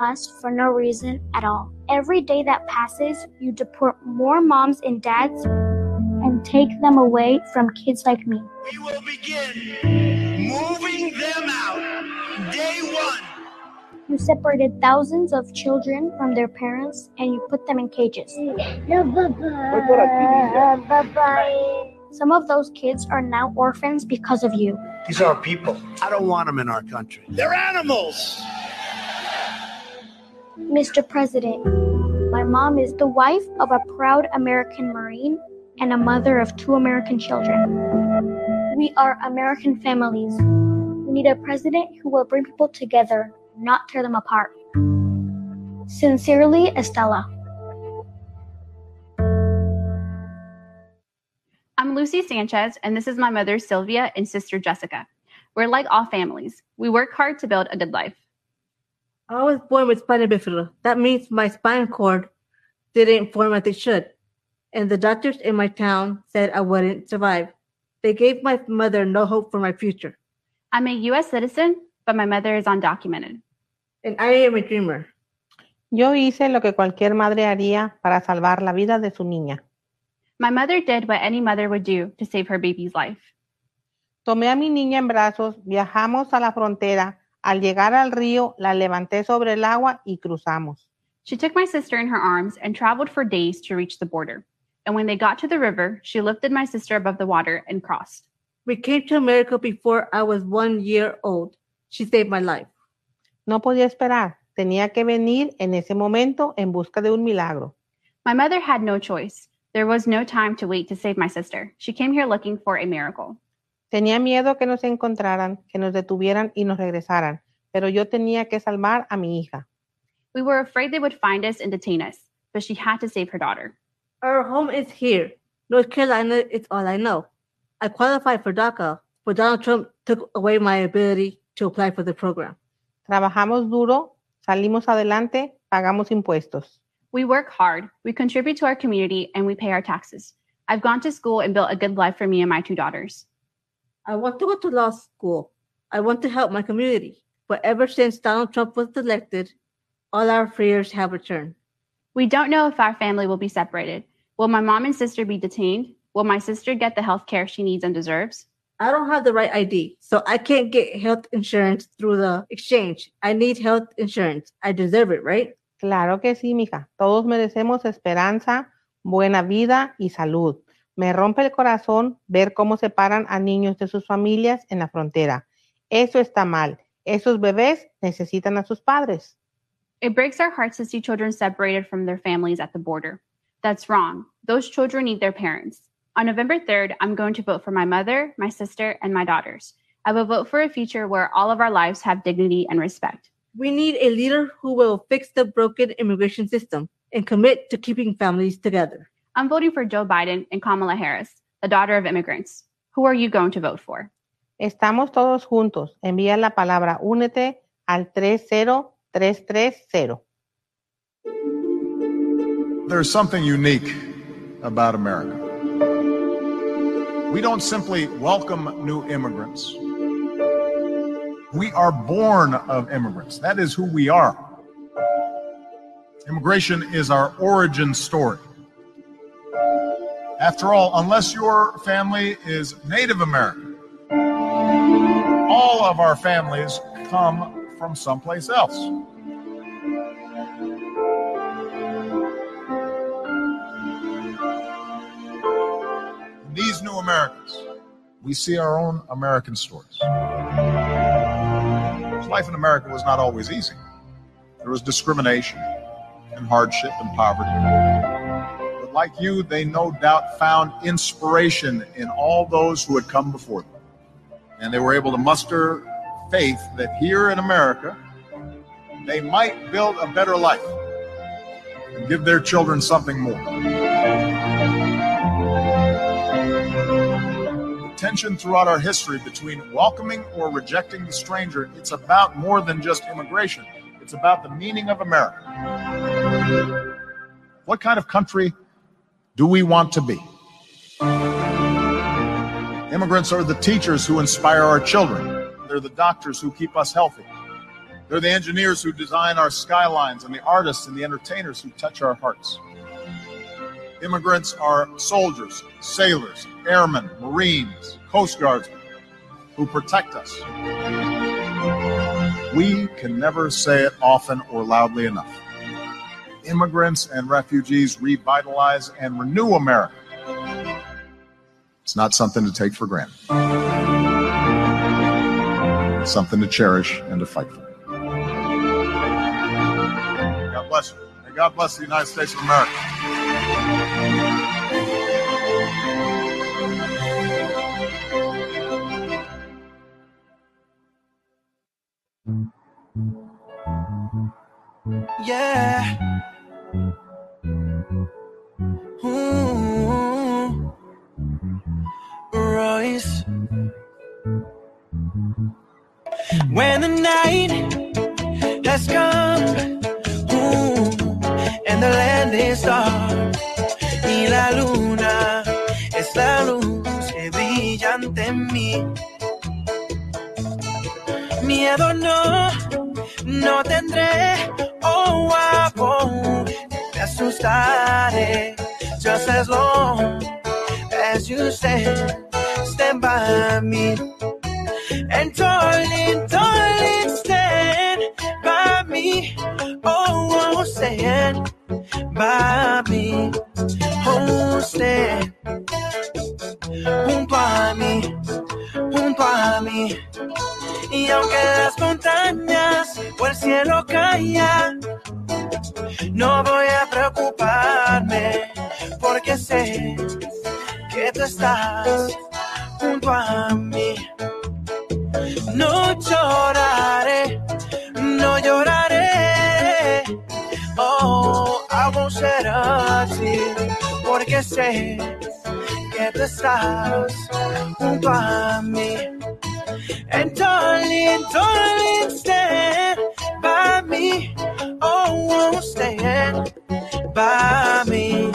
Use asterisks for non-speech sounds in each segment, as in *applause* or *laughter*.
us for no reason at all. Every day that passes, you deport more moms and dads and take them away from kids like me. We will begin moving them out. Day one. You separated thousands of children from their parents and you put them in cages. No, bye bye. Some of those kids are now orphans because of you. These are our people. I don't want them in our country. They're animals. Mr. President, my mom is the wife of a proud American Marine and a mother of two American children. We are American families. We need a president who will bring people together, not tear them apart. Sincerely, Estela. I'm Lucy Sanchez, and this is my mother, Sylvia, and sister, Jessica. We're like all families. We work hard to build a good life. I was born with spina bifida. That means my spinal cord didn't form as it should. And the doctors in my town said I wouldn't survive. They gave my mother no hope for my future. I'm a U.S. citizen, but my mother is undocumented. And I am a dreamer. Yo hice lo que cualquier madre haría para salvar la vida de su niña. My mother did what any mother would do to save her baby's life. Tomé a mi niña en brazos, viajamos a la frontera. Al llegar al río, la levanté sobre el agua y cruzamos. She took my sister in her arms and traveled for days to reach the border. And when they got to the river, she lifted my sister above the water and crossed. We came to America before I was one year old. She saved my life. No podía esperar. Tenía que venir en ese momento en busca de un milagro. My mother had no choice. There was no time to wait to save my sister. She came here looking for a miracle. Tenía miedo que nos encontraran, que nos detuvieran y nos regresaran, pero yo tenía que salvar a mi hija. We were afraid they would find us and detain us, but she had to save her daughter. Our home is here. North Carolina is all I know. I qualified for DACA, but Donald Trump took away my ability to apply for the program. Trabajamos duro, salimos adelante, pagamos impuestos. We work hard, we contribute to our community, and we pay our taxes. I've gone to school and built a good life for me and my two daughters. I want to go to law school. I want to help my community. But ever since Donald Trump was elected, all our fears have returned. We don't know if our family will be separated. Will my mom and sister be detained? Will my sister get the health care she needs and deserves? I don't have the right ID, so I can't get health insurance through the exchange. I need health insurance. I deserve it, right? Claro que sí, mija. Todos merecemos esperanza, buena vida y salud. Me rompe el corazón ver cómo separan a niños de sus familias en la frontera. Eso está mal. Esos bebés necesitan a sus padres. It breaks our hearts to see children separated from their families at the border. That's wrong. Those children need their parents. On November 3rd, I'm going to vote for my mother, my sister, and my daughters. I will vote for a future where all of our lives have dignity and respect. We need a leader who will fix the broken immigration system and commit to keeping families together. I'm voting for Joe Biden and Kamala Harris, the daughter of immigrants. Who are you going to vote for? Estamos todos juntos. Envía la palabra únete al 30330. There's something unique about America. We don't simply welcome new immigrants. We are born of immigrants. That is who we are. Immigration is our origin story. After all, unless your family is Native American, all of our families come from someplace else. These new Americans, we see our own American stories. Life in America was not always easy. There was discrimination and hardship and poverty. Like you, they no doubt found inspiration in all those who had come before them. And they were able to muster faith that here in America, they might build a better life and give their children something more. The tension throughout our history between welcoming or rejecting the stranger, it's about more than just immigration. It's about the meaning of America. What kind of country do we want to be? Immigrants are the teachers who inspire our children. They're the doctors who keep us healthy. They're the engineers who design our skylines and the artists and the entertainers who touch our hearts. Immigrants are soldiers, sailors, airmen, Marines, Coast Guardsmen who protect us. We can never say it often or loudly enough. Immigrants and refugees revitalize and renew America. It's not something to take for granted, it's something to cherish and to fight for. God bless you. May God bless the United States of America. Yeah. Ooh. Royce. When the night has come, ooh, and the land is dark, y la luna es la luz que brilla ante mí. Miedo no, no tendré, oh, me just as long as you stand, stand by me. And darling, darling, stand by me. Oh, oh, stand by me. Oh, stand junto a mí, junto a mí. Y aunque las montañas o el cielo caigan, no voy preocuparme porque sé que tú estás junto a mí. No lloraré, no lloraré. Oh, I won't shed a tear porque sé que tú estás junto a mí. And darling, by me.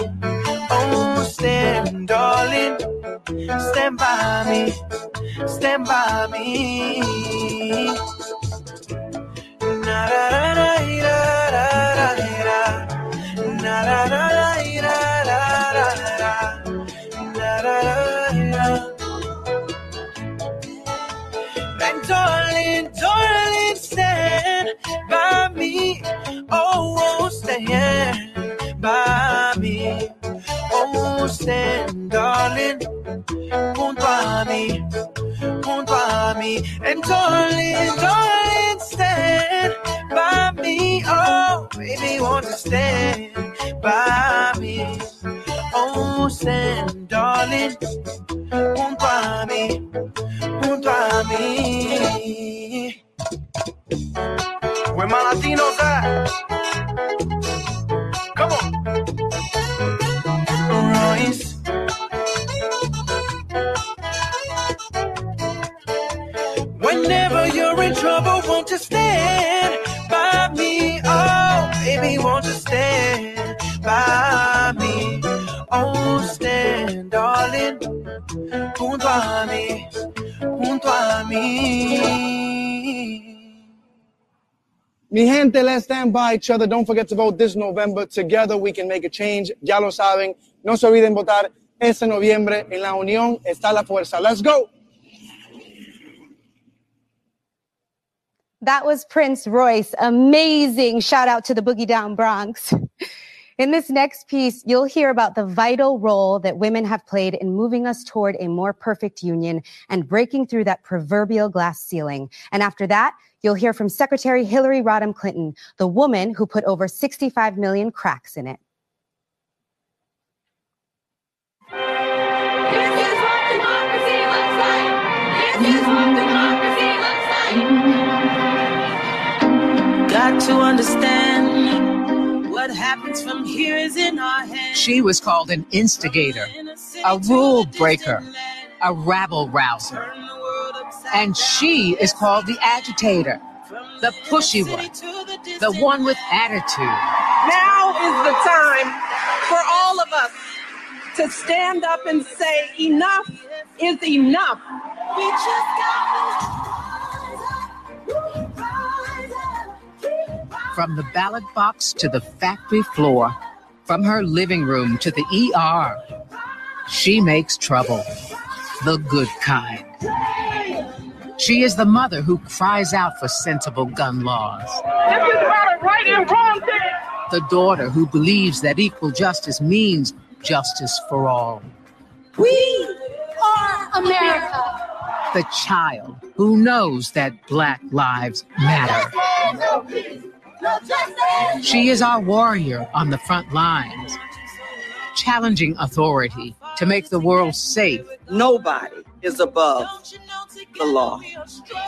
Oh, stand, darling, stand by me. Stand by me. Na da da gente, let's stand by each other. Don't forget to vote this November. Together we can make a change. Ya lo saben. No se olviden votar este noviembre. En la unión está la fuerza. Let's go. That was Prince Royce. Amazing shout out to the Boogie Down Bronx. In this next piece, you'll hear about the vital role that women have played in moving us toward a more perfect union and breaking through that proverbial glass ceiling. And after that, you'll hear from Secretary Hillary Rodham Clinton, the woman who put over 65 million cracks in it. This is what democracy looks like. This is what democracy looks like. Got to understand what happens from here is in our hands. She was called an instigator, a rule breaker, a rabble rouser. And she is called the agitator, the pushy one, the one with attitude. Now is the time for all of us to stand up and say, enough is enough. We just gotta rise up, rise up. From the ballot box to the factory floor, from her living room to the ER, she makes trouble. The good kind. She is the mother who cries out for sensible gun laws. This is about a right and wrong thing. The daughter who believes that equal justice means justice for all. We are America. The child who knows that black lives matter. No peace, no justice. She is our warrior on the front lines, challenging authority to make the world safe, Nobody is above the law.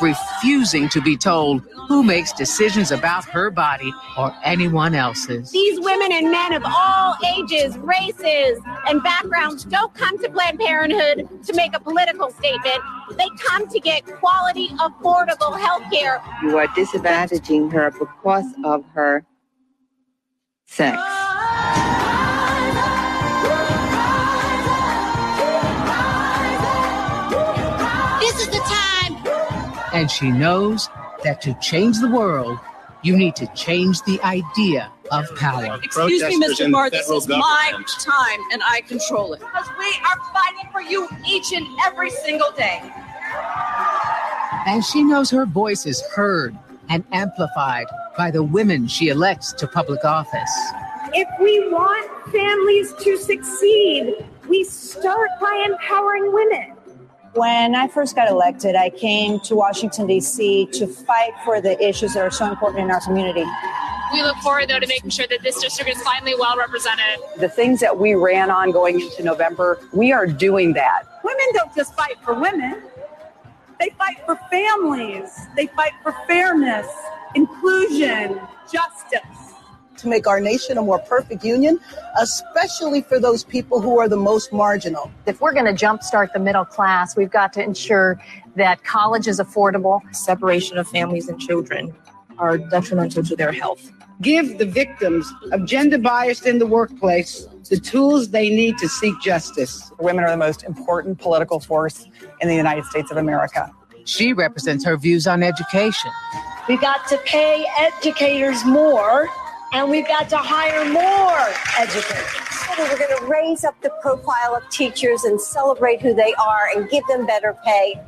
refusing to be told who makes decisions about her body or anyone else's. These women and men of all ages, races, and backgrounds don't come to Planned Parenthood to make a political statement. They come to get quality, affordable health care. You are disadvantaging her because of her sex. And she knows that to change the world, you need to change the idea of power. Excuse me, Mr. Barr, this is my time and I control it. Because we are fighting for you each and every single day. And she knows her voice is heard and amplified by the women she elects to public office. If we want families to succeed, we start by empowering women. When I first got elected, I came to Washington, D.C. to fight for the issues that are so important in our community. We look forward, though, to making sure that this district is finally well represented. The things that we ran on going into November, we are doing that. Women don't just fight for women, they fight for families, they fight for fairness, inclusion, justice. To make our nation a more perfect union, especially for those people who are the most marginal. If we're going to jumpstart the middle class, we've got to ensure that college is affordable. Separation of families and children are detrimental to their health. Give the victims of gender bias in the workplace the tools they need to seek justice. Women are the most important political force in the United States of America. She represents her views on education. We got to pay educators more, and we've got to hire more educators. We're going to raise up the profile of teachers and celebrate who they are and give them better pay.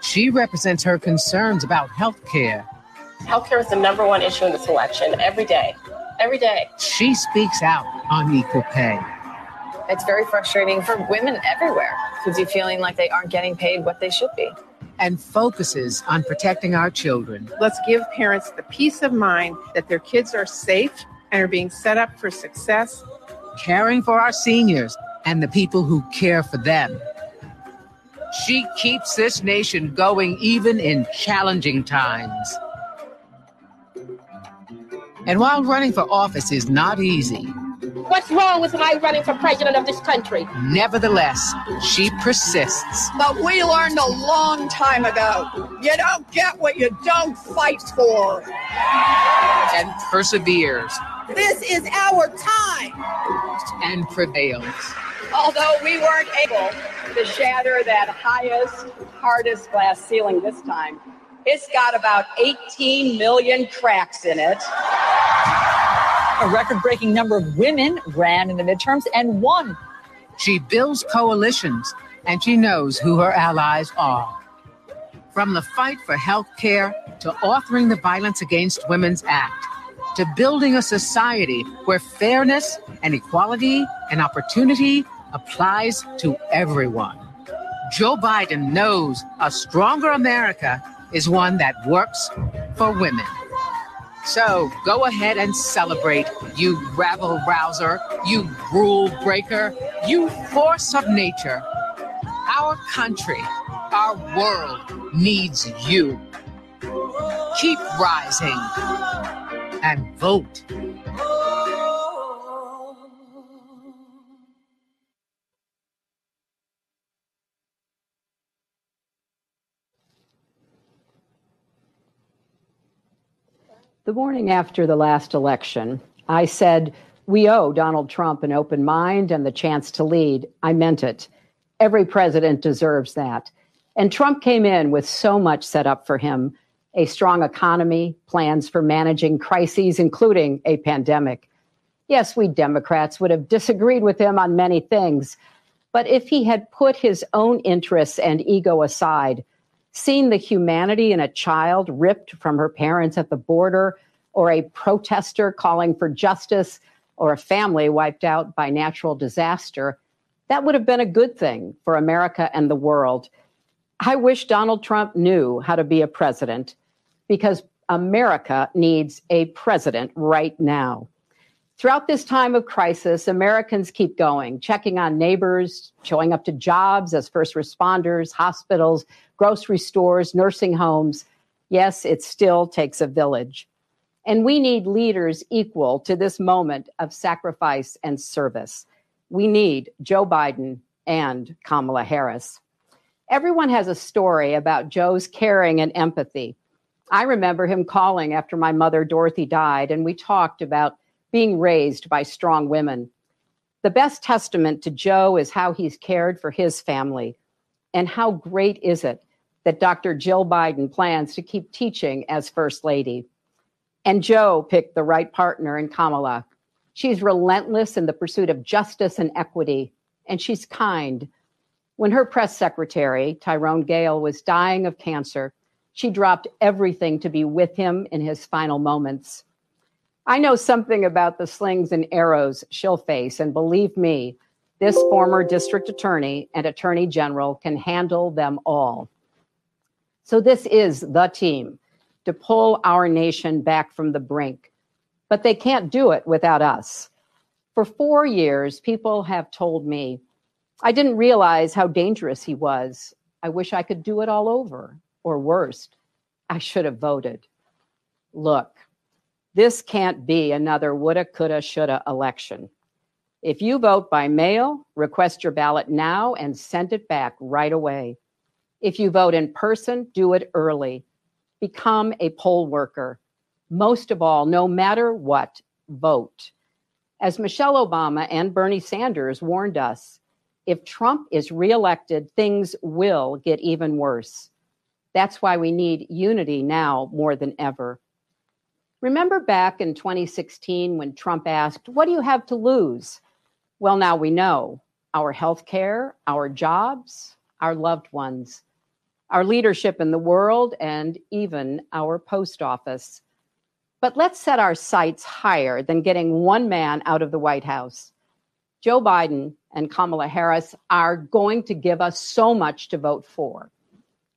She represents her concerns about health care. Healthcare is the number one issue in this election every day. Every day. She speaks out on equal pay. It's very frustrating for women everywhere to be feeling like they aren't getting paid what they should be. And focuses on protecting our children. Let's give parents the peace of mind that their kids are safe and are being set up for success. caring for our seniors and the people who care for them. She keeps this nation going even in challenging times. And while running for office is not easy, What's wrong with my running for president of this country? nevertheless, she persists. But we learned a long time ago you don't get what you don't fight for. and perseveres This is our time. and prevails. Although we weren't able to shatter that highest, hardest glass ceiling this time, it's got about 18 million cracks in it. A record breaking number of women ran in the midterms and won. She builds coalitions and she knows who her allies are. From the fight for health care to authoring the Violence Against Women's Act to building a society where fairness and equality and opportunity applies to everyone. Joe Biden knows a stronger America is one that works for women. So go ahead and celebrate, you rabble rouser, you rule breaker, you force of nature. Our country, our world needs you. Keep rising and vote. The morning after the last election, I said, We owe Donald Trump an open mind and the chance to lead. I meant it. Every president deserves that. And Trump came in with so much set up for him a strong economy, plans for managing crises, including a pandemic. Yes, we Democrats would have disagreed with him on many things, but if he had put his own interests and ego aside, seen the humanity in a child ripped from her parents at the border, or a protester calling for justice, or a family wiped out by natural disaster, that would have been a good thing for America and the world. I wish Donald Trump knew how to be a president because America needs a president right now. Throughout this time of crisis, Americans keep going, checking on neighbors, showing up to jobs as first responders, hospitals, grocery stores, nursing homes. Yes, it still takes a village. And we need leaders equal to this moment of sacrifice and service. We need Joe Biden and Kamala Harris. Everyone has a story about Joe's caring and empathy. I remember him calling after my mother, Dorothy, died, and we talked about being raised by strong women. The best testament to Joe is how he's cared for his family. And how great is it that Dr. Jill Biden plans to keep teaching as First Lady? And Joe picked the right partner in Kamala. She's relentless in the pursuit of justice and equity, and she's kind. When her press secretary, Tyrone Gale, was dying of cancer, she dropped everything to be with him in his final moments. I know something about the slings and arrows she'll face, and believe me, this former district attorney and attorney general can handle them all. So, this is the team to pull our nation back from the brink, but they can't do it without us. For four years, people have told me, I didn't realize how dangerous he was. I wish I could do it all over, or worst, I should have voted. Look, this can't be another woulda, coulda, shoulda election. If you vote by mail, request your ballot now and send it back right away. If you vote in person, do it early. Become a poll worker. Most of all, no matter what, vote. As Michelle Obama and Bernie Sanders warned us, if Trump is reelected, things will get even worse. That's why we need unity now more than ever. Remember back in 2016 when Trump asked, What do you have to lose? Well, now we know our health care, our jobs, our loved ones, our leadership in the world, and even our post office. But let's set our sights higher than getting one man out of the White House. Joe Biden and Kamala Harris are going to give us so much to vote for.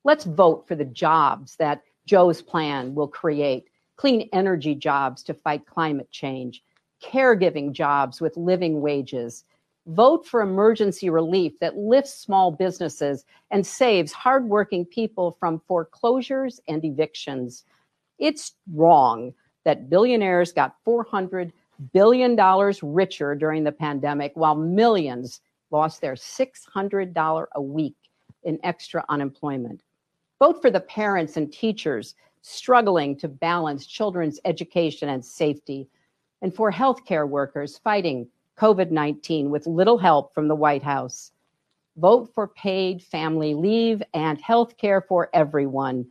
Let's vote for the jobs that Joe's plan will create clean energy jobs to fight climate change, caregiving jobs with living wages. Vote for emergency relief that lifts small businesses and saves hardworking people from foreclosures and evictions. It's wrong that billionaires got $400 billion richer during the pandemic while millions lost their $600 a week in extra unemployment. Vote for the parents and teachers struggling to balance children's education and safety, and for healthcare workers fighting COVID 19 with little help from the White House. Vote for paid family leave and healthcare for everyone,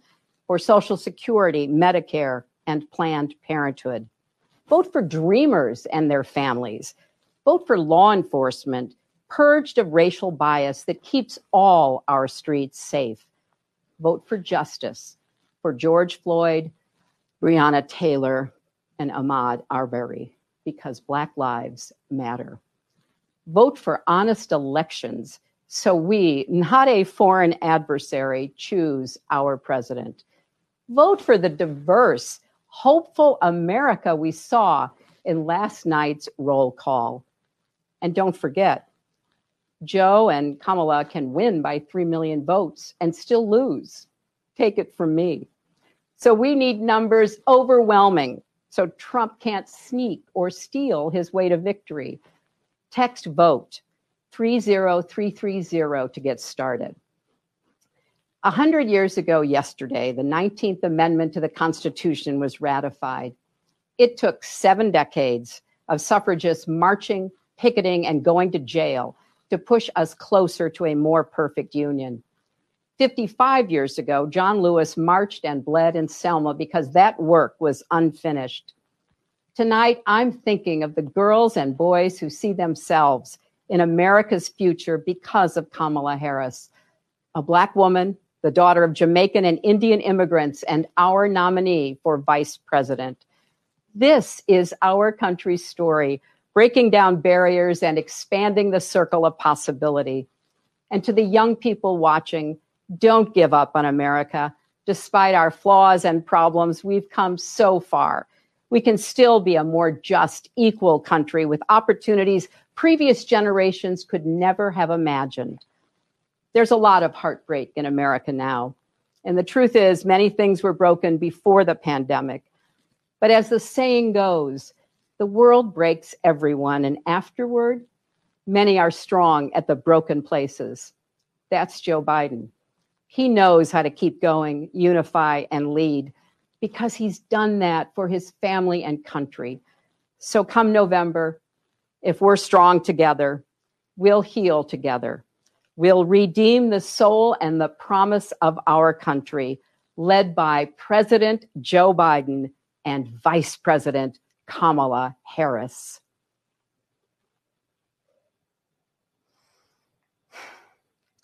for Social Security, Medicare, and Planned Parenthood. Vote for dreamers and their families. Vote for law enforcement purged of racial bias that keeps all our streets safe. Vote for justice for George Floyd, Breonna Taylor, and Ahmaud Arbery because Black lives matter. Vote for honest elections so we, not a foreign adversary, choose our president. Vote for the diverse, hopeful America we saw in last night's roll call. And don't forget, Joe and Kamala can win by 3 million votes and still lose. Take it from me. So we need numbers overwhelming so Trump can't sneak or steal his way to victory. Text vote 30330 to get started. A hundred years ago yesterday, the 19th Amendment to the Constitution was ratified. It took seven decades of suffragists marching, picketing, and going to jail to push us closer to a more perfect union. 55 years ago, John Lewis marched and bled in Selma because that work was unfinished. Tonight, I'm thinking of the girls and boys who see themselves in America's future because of Kamala Harris, a Black woman, the daughter of Jamaican and Indian immigrants, and our nominee for vice president. This is our country's story, breaking down barriers and expanding the circle of possibility. And to the young people watching, don't give up on America. Despite our flaws and problems, we've come so far. We can still be a more just, equal country with opportunities previous generations could never have imagined. There's a lot of heartbreak in America now. And the truth is, many things were broken before the pandemic. But as the saying goes, the world breaks everyone, and afterward, many are strong at the broken places. That's Joe Biden. He knows how to keep going, unify, and lead because he's done that for his family and country. So come November, if we're strong together, we'll heal together. We'll redeem the soul and the promise of our country, led by President Joe Biden and Vice President Kamala Harris.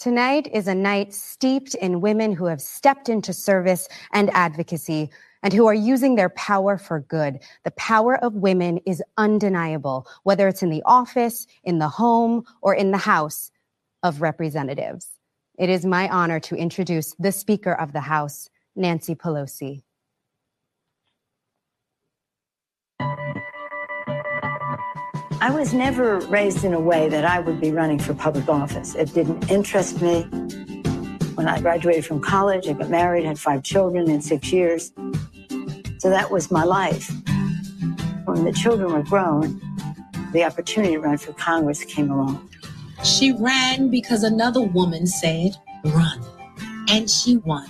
Tonight is a night steeped in women who have stepped into service and advocacy and who are using their power for good. The power of women is undeniable, whether it's in the office, in the home, or in the House of Representatives. It is my honor to introduce the Speaker of the House, Nancy Pelosi. I was never raised in a way that I would be running for public office. It didn't interest me. When I graduated from college, I got married, had five children in six years. So that was my life. When the children were grown, the opportunity to run for Congress came along. She ran because another woman said, run. And she won,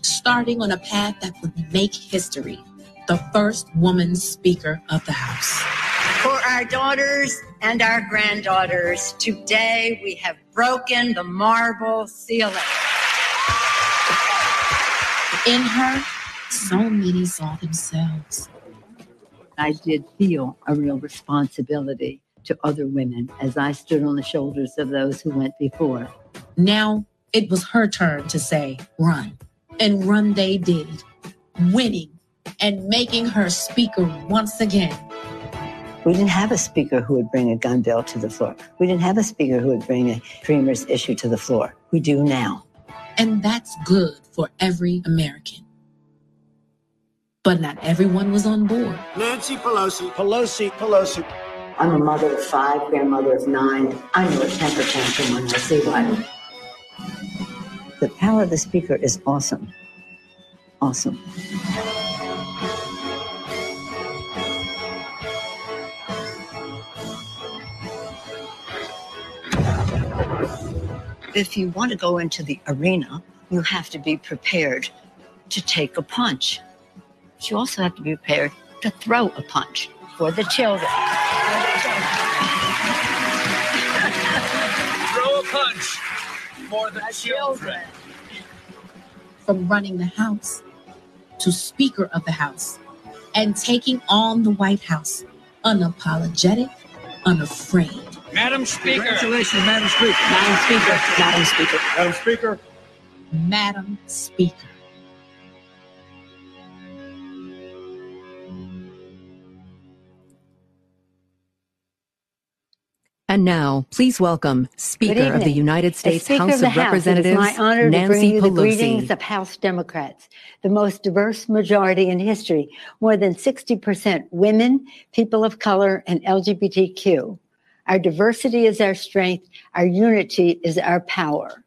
starting on a path that would make history the first woman Speaker of the House. For our daughters and our granddaughters, today we have broken the marble ceiling. In her, so many saw themselves. I did feel a real responsibility to other women as I stood on the shoulders of those who went before. Now it was her turn to say, run. And run they did, winning and making her speaker once again. We didn't have a speaker who would bring a gun bill to the floor. We didn't have a speaker who would bring a Dreamers issue to the floor. We do now. And that's good for every American. But not everyone was on board. Nancy Pelosi, Pelosi, Pelosi. I'm a mother of five, grandmother of nine. I know a temper tantrum when I see one. The power of the speaker is awesome. Awesome. If you want to go into the arena, you have to be prepared to take a punch. But you also have to be prepared to throw a punch for the children. *laughs* Throw a punch for the children. From running the House to Speaker of the House and taking on the White House unapologetic, unafraid. Madam Speaker. Congratulations, Madam Speaker. Madam Speaker. Madam Speaker. Madam Speaker. Madam Speaker. And now, please welcome Speaker of the. United States House of, the of House, Representatives, my honor to bring Nancy Pelosi. the greetings of House Democrats, the most diverse majority in history. More than 60% women, people of color, and LGBTQ. Our diversity is our strength. Our unity is our power.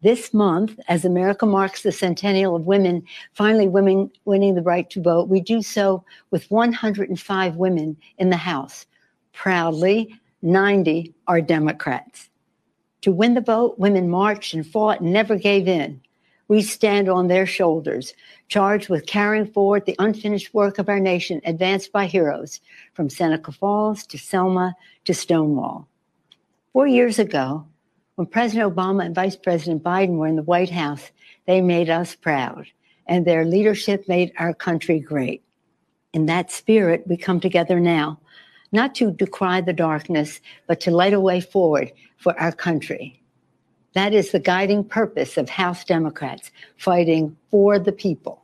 This month, as America marks the centennial of women finally women winning the right to vote, we do so with 105 women in the House. Proudly, 90 are Democrats. To win the vote, women marched and fought and never gave in. We stand on their shoulders, charged with carrying forward the unfinished work of our nation advanced by heroes from Seneca Falls to Selma to Stonewall. Four years ago, When President Obama and Vice President Biden were in the White House, they made us proud, and their leadership made our country great. In that spirit, we come together now, not to decry the darkness, but to light a way forward for our country. That is the guiding purpose of House Democrats fighting for the people.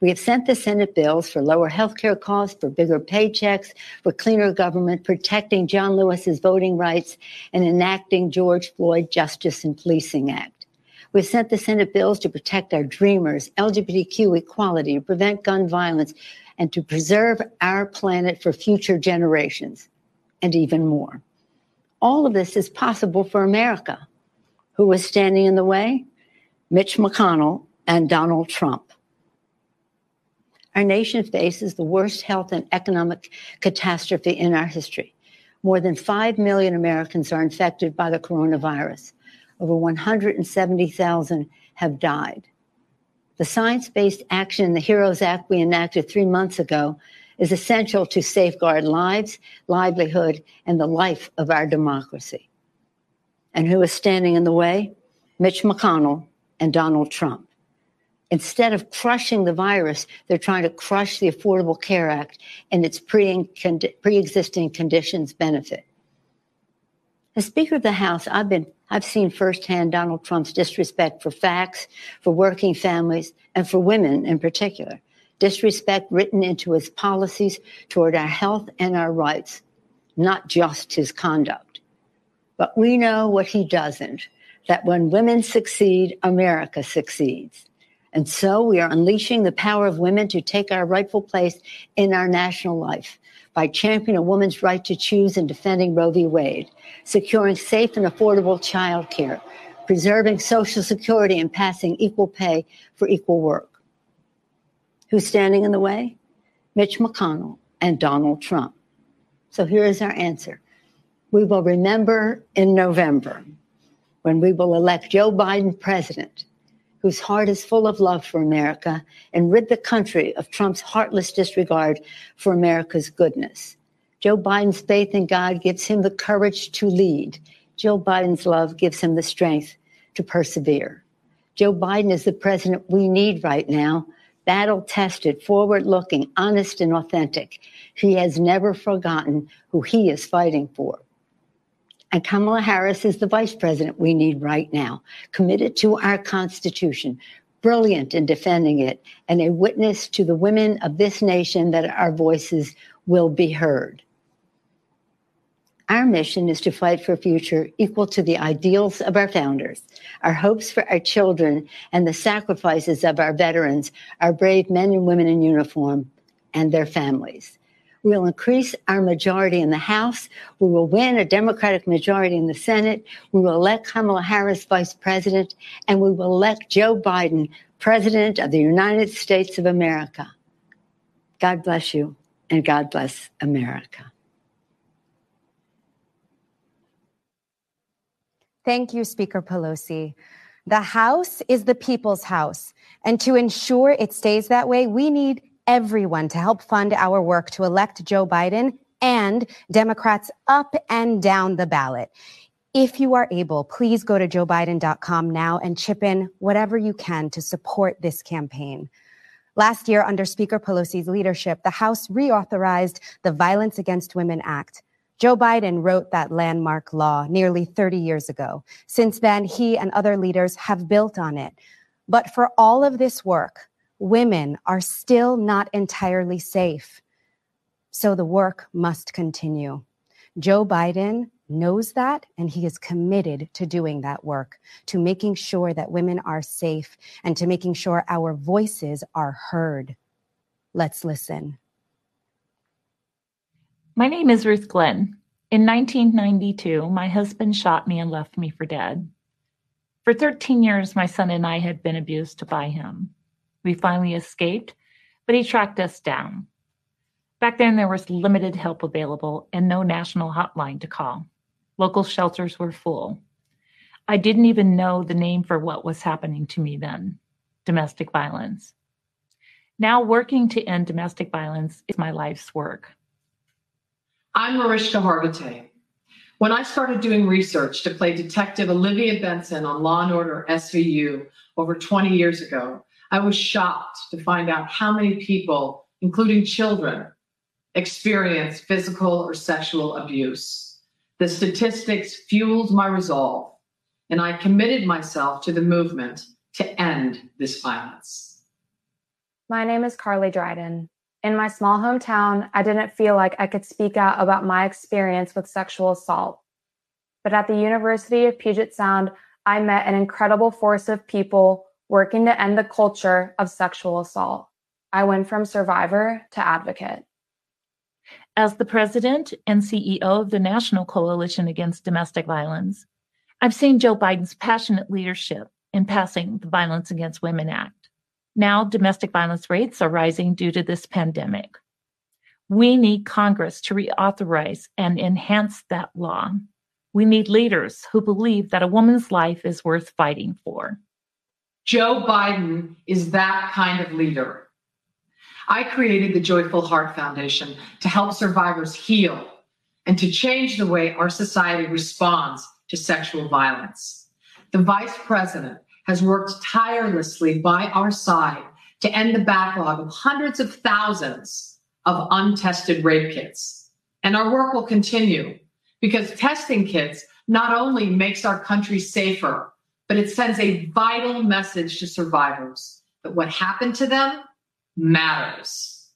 We have sent the Senate bills for lower health care costs, for bigger paychecks, for cleaner government, protecting John Lewis's voting rights, and enacting George Floyd Justice and Policing Act. We've sent the Senate bills to protect our dreamers, LGBTQ equality, to prevent gun violence, and to preserve our planet for future generations, and even more. All of this is possible for America. Who was standing in the way? Mitch McConnell and Donald Trump. Our nation faces the worst health and economic catastrophe in our history. More than 5 million Americans are infected by the coronavirus. Over 170,000 have died. The science based action in the HEROES Act we enacted three months ago is essential to safeguard lives, livelihood, and the life of our democracy. And who is standing in the way? Mitch McConnell and Donald Trump. Instead of crushing the virus, they're trying to crush the Affordable Care Act and its pre existing conditions benefit. As Speaker of the House, I've been I've seen firsthand Donald Trump's disrespect for facts, for working families, and for women in particular. Disrespect written into his policies toward our health and our rights, not just his conduct. But we know what he doesn't that when women succeed, America succeeds. And so we are unleashing the power of women to take our rightful place in our national life by championing a woman's right to choose and defending Roe v. Wade, securing safe and affordable child care, preserving Social Security, and passing equal pay for equal work. Who's standing in the way? Mitch McConnell and Donald Trump. So here is our answer. We will remember in November when we will elect Joe Biden president whose heart is full of love for America and rid the country of Trump's heartless disregard for America's goodness. Joe Biden's faith in God gives him the courage to lead. Joe Biden's love gives him the strength to persevere. Joe Biden is the president we need right now, battle tested, forward looking, honest, and authentic. He has never forgotten who he is fighting for. And Kamala Harris is the vice president we need right now, committed to our Constitution, brilliant in defending it, and a witness to the women of this nation that our voices will be heard. Our mission is to fight for a future equal to the ideals of our founders, our hopes for our children, and the sacrifices of our veterans, our brave men and women in uniform, and their families. We will increase our majority in the House. We will win a Democratic majority in the Senate. We will elect Kamala Harris vice president, and we will elect Joe Biden president of the United States of America. God bless you, and God bless America. Thank you, Speaker Pelosi. The House is the people's house. And to ensure it stays that way, we need everyone to help fund our work to elect Joe Biden and Democrats up and down the ballot. If you are able, please go to joebiden.com now and chip in whatever you can to support this campaign. Last year, under Speaker Pelosi's leadership, the House reauthorized the Violence Against Women Act. Joe Biden wrote that landmark law nearly 30 years ago. Since then, he and other leaders have built on it. But for all of this work, women are still not entirely safe. So the work must continue. Joe Biden knows that, and he is committed to doing that work, to making sure that women are safe, and to making sure our voices are heard. Let's listen. My name is Ruth Glenn. In 1992, my husband shot me and left me for dead. For 13 years, my son and I had been abused by him. We finally escaped, but he tracked us down. Back then, there was limited help available and no national hotline to call. Local shelters were full. I didn't even know the name for what was happening to me then domestic violence. Now, working to end domestic violence is my life's work. I'm Mariska Hargitay. When I started doing research to play Detective Olivia Benson on Law and Order SVU over 20 years ago, I was shocked to find out how many people, including children, experience physical or sexual abuse. The statistics fueled my resolve, and I committed myself to the movement to end this violence. My name is Carly Dryden. In my small hometown, I didn't feel like I could speak out about my experience with sexual assault. But at the University of Puget Sound, I met an incredible force of people working to end the culture of sexual assault. I went from survivor to advocate. As the president and CEO of the National Coalition Against Domestic Violence, I've seen Joe Biden's passionate leadership in passing the Violence Against Women Act. Now, domestic violence rates are rising due to this pandemic. We need Congress to reauthorize and enhance that law. We need leaders who believe that a woman's life is worth fighting for. Joe Biden is that kind of leader. I created the Joyful Heart Foundation to help survivors heal and to change the way our society responds to sexual violence. The vice president has worked tirelessly by our side to end the backlog of hundreds of thousands of untested rape kits. And our work will continue because testing kits not only makes our country safer, but it sends a vital message to survivors that what happened to them matters.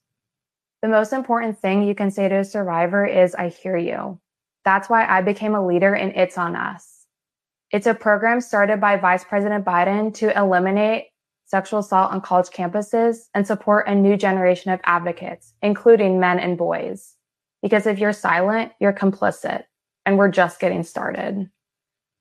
The most important thing you can say to a survivor is, I hear you. That's why I became a leader in It's On Us. It's a program started by Vice President Biden to eliminate sexual assault on college campuses and support a new generation of advocates, including men and boys. Because if you're silent, you're complicit, and we're just getting started.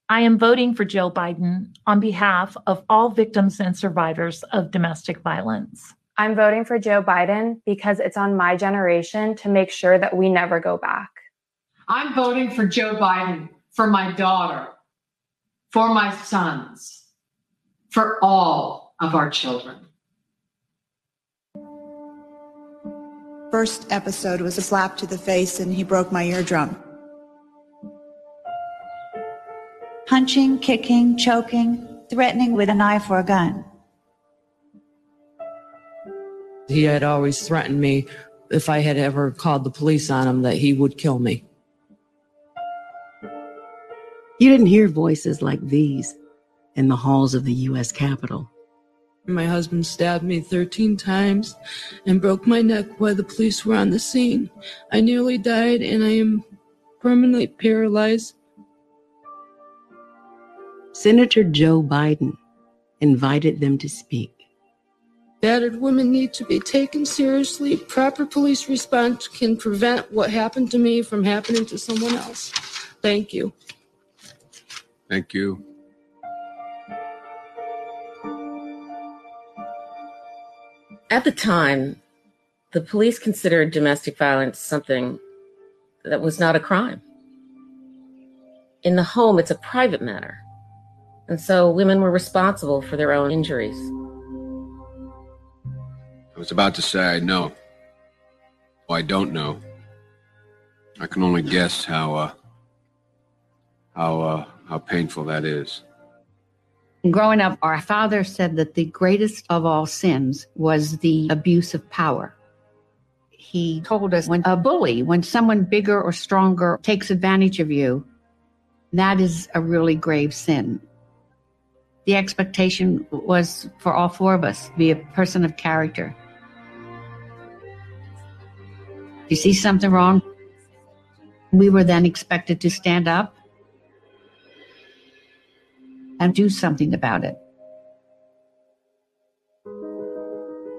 I am voting for Joe Biden on behalf of all victims and survivors of domestic violence. I'm voting for Joe Biden because it's on my generation to make sure that we never go back. I'm voting for Joe Biden for my daughter, for my sons, for all of our children. First episode was a slap to the face and he broke my eardrum. Punching, kicking, choking, threatening with a knife or a gun. He had always threatened me if I had ever called the police on him that he would kill me. You didn't hear voices like these in the halls of the U.S. Capitol. My husband stabbed me 13 times and broke my neck while the police were on the scene. I nearly died and I am permanently paralyzed. Senator Joe Biden invited them to speak. Battered women need to be taken seriously. Proper police response can prevent what happened to me from happening to someone else. Thank you. Thank you. At the time, the police considered domestic violence something that was not a crime. In the home, it's a private matter. And so women were responsible for their own injuries. I was about to say I know. Well, I don't know. I can only guess how uh, how uh, how painful that is. Growing up, our father said that the greatest of all sins was the abuse of power. He told us when a bully, when someone bigger or stronger takes advantage of you, that is a really grave sin. The expectation was for all four of us to be a person of character. If you see something wrong, we were then expected to stand up and do something about it.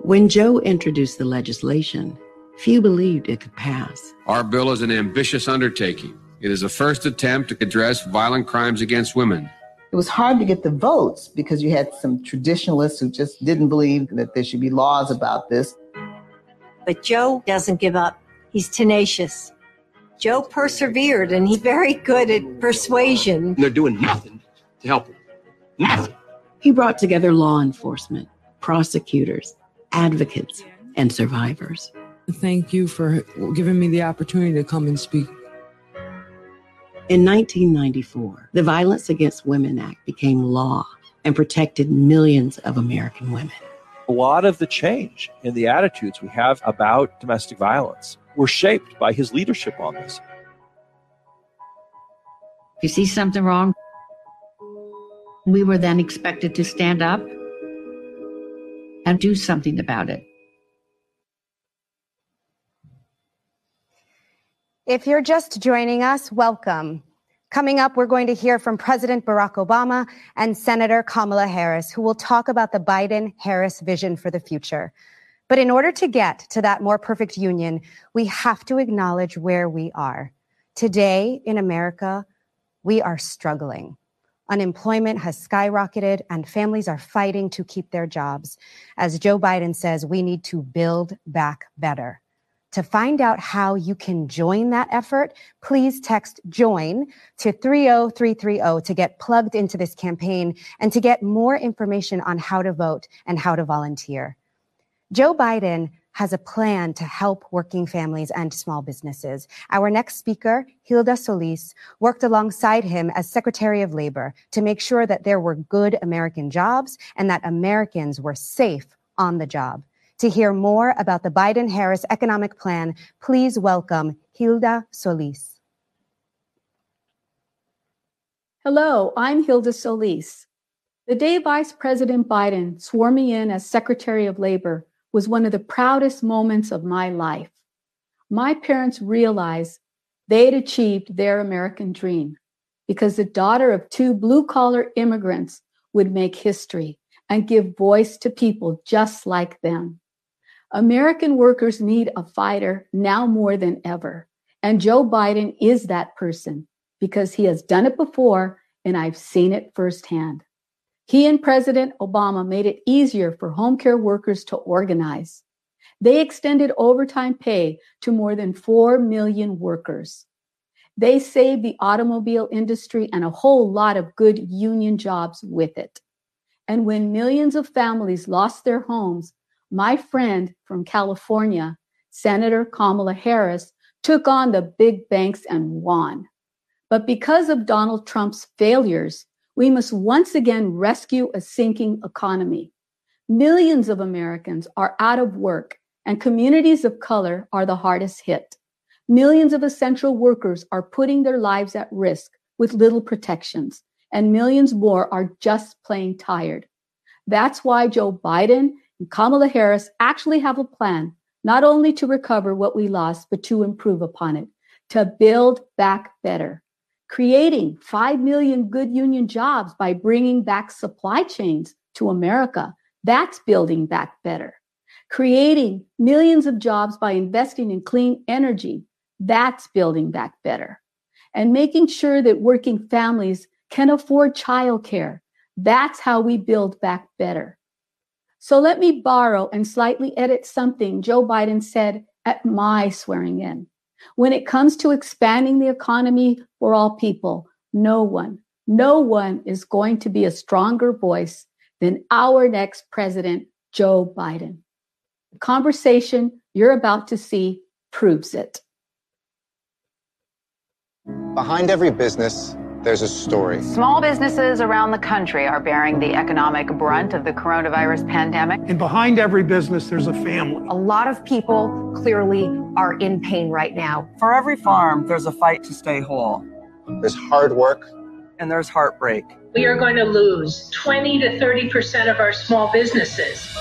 When Joe introduced the legislation, few believed it could pass. Our bill is an ambitious undertaking. It is a first attempt to address violent crimes against women. It was hard to get the votes because you had some traditionalists who just didn't believe that there should be laws about this. But Joe doesn't give up. He's tenacious. Joe persevered and he's very good at persuasion. They're doing nothing to help him. Nothing. He brought together law enforcement, prosecutors, advocates, and survivors. Thank you for giving me the opportunity to come and speak. In 1994, the Violence Against Women Act became law and protected millions of American women. A lot of the change in the attitudes we have about domestic violence were shaped by his leadership on this. If you see something wrong, we were then expected to stand up and do something about it. If you're just joining us, welcome. Coming up, we're going to hear from President Barack Obama and Senator Kamala Harris, who will talk about the Biden Harris vision for the future. But in order to get to that more perfect union, we have to acknowledge where we are. Today in America, we are struggling. Unemployment has skyrocketed and families are fighting to keep their jobs. As Joe Biden says, we need to build back better. To find out how you can join that effort, please text JOIN to 30330 to get plugged into this campaign and to get more information on how to vote and how to volunteer. Joe Biden has a plan to help working families and small businesses. Our next speaker, Hilda Solis, worked alongside him as Secretary of Labor to make sure that there were good American jobs and that Americans were safe on the job. To hear more about the Biden Harris economic plan, please welcome Hilda Solis. Hello, I'm Hilda Solis. The day Vice President Biden swore me in as Secretary of Labor was one of the proudest moments of my life. My parents realized they'd achieved their American dream because the daughter of two blue collar immigrants would make history and give voice to people just like them. American workers need a fighter now more than ever. And Joe Biden is that person because he has done it before and I've seen it firsthand. He and President Obama made it easier for home care workers to organize. They extended overtime pay to more than 4 million workers. They saved the automobile industry and a whole lot of good union jobs with it. And when millions of families lost their homes, my friend from California, Senator Kamala Harris, took on the big banks and won. But because of Donald Trump's failures, we must once again rescue a sinking economy. Millions of Americans are out of work, and communities of color are the hardest hit. Millions of essential workers are putting their lives at risk with little protections, and millions more are just plain tired. That's why Joe Biden and Kamala Harris actually have a plan, not only to recover what we lost, but to improve upon it, to build back better, creating 5 million good union jobs by bringing back supply chains to America. That's building back better. Creating millions of jobs by investing in clean energy. That's building back better. And making sure that working families can afford childcare. That's how we build back better. So let me borrow and slightly edit something Joe Biden said at my swearing in. When it comes to expanding the economy for all people, no one, no one is going to be a stronger voice than our next president, Joe Biden. The conversation you're about to see proves it. Behind every business, there's a story. Small businesses around the country are bearing the economic brunt of the coronavirus pandemic. And behind every business, there's a family. A lot of people clearly are in pain right now. For every farm, there's a fight to stay whole. There's hard work. And there's heartbreak. We are going to lose 20 to 30% of our small businesses.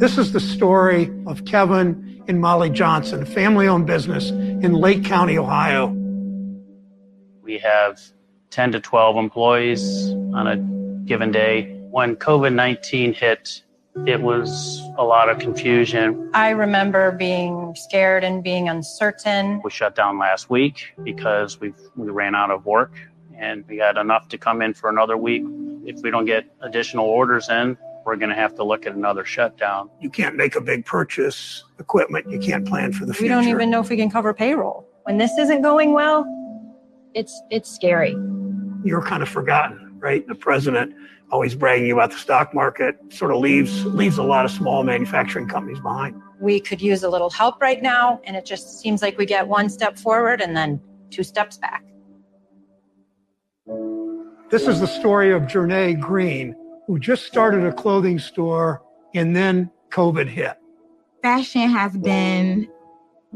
This is the story of Kevin and Molly Johnson, a family owned business in Lake County, Ohio. We have 10 to 12 employees on a given day. When COVID 19 hit, it was a lot of confusion. I remember being scared and being uncertain. We shut down last week because we we ran out of work and we had enough to come in for another week. If we don't get additional orders in, we're going to have to look at another shutdown. You can't make a big purchase equipment. You can't plan for the future. We don't even know if we can cover payroll. When this isn't going well, it's it's scary. You're kind of forgotten. right? The president always bragging about the stock market sort of leaves leaves a lot of small manufacturing companies behind. We could use a little help right now, and it just seems like we get one step forward and then two steps back. This is the story of Jernay Green, who just started a clothing store and then COVID hit. Fashion has been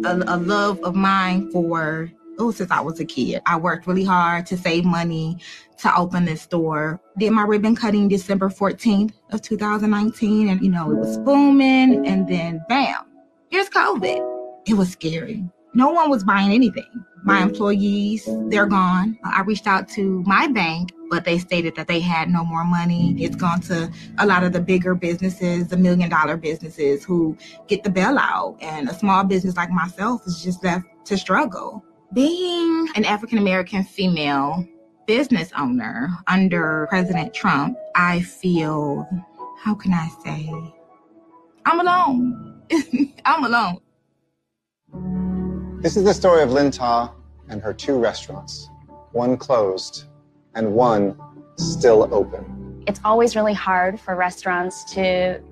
a, a love of mine for oh since I was a kid. I worked really hard to save money to open this store. Did my ribbon cutting December 14th of 2019 and you know it was booming and then bam, here's COVID. It was scary. No one was buying anything. My employees, they're gone. I reached out to my bank, but they stated that they had no more money. It's gone to a lot of the bigger businesses, the million dollar businesses who get the bailout. And a small business like myself is just left to struggle. Being an African American female business owner under President Trump, I feel, how can I say, I'm alone. *laughs* I'm alone. This is the story of Lynn Ta and her two restaurants, one closed and one still open. It's always really hard for restaurants to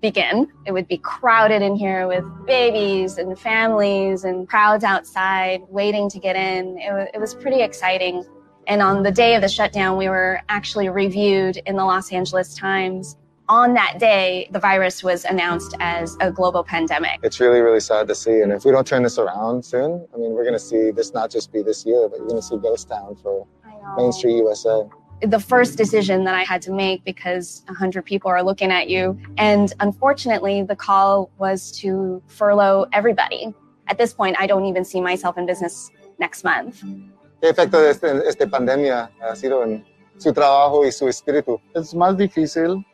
begin. It would be crowded in here with babies and families and crowds outside waiting to get in. It, was, it was pretty exciting. And on the day of the shutdown, we were actually reviewed in the Los Angeles Times on that day, the virus was announced as a global pandemic. It's really, really sad to see. And if we don't turn this around soon, I mean, we're going to see this not just be this year, but you're going to see Ghost Town for Main Street USA. The first decision that I had to make because 100 people are looking at you. And unfortunately, the call was to furlough everybody. At this point, I don't even see myself in business next month. ¿Qué efecto de este, esta pandemia ha sido en su trabajo y su espíritu? Es más difícil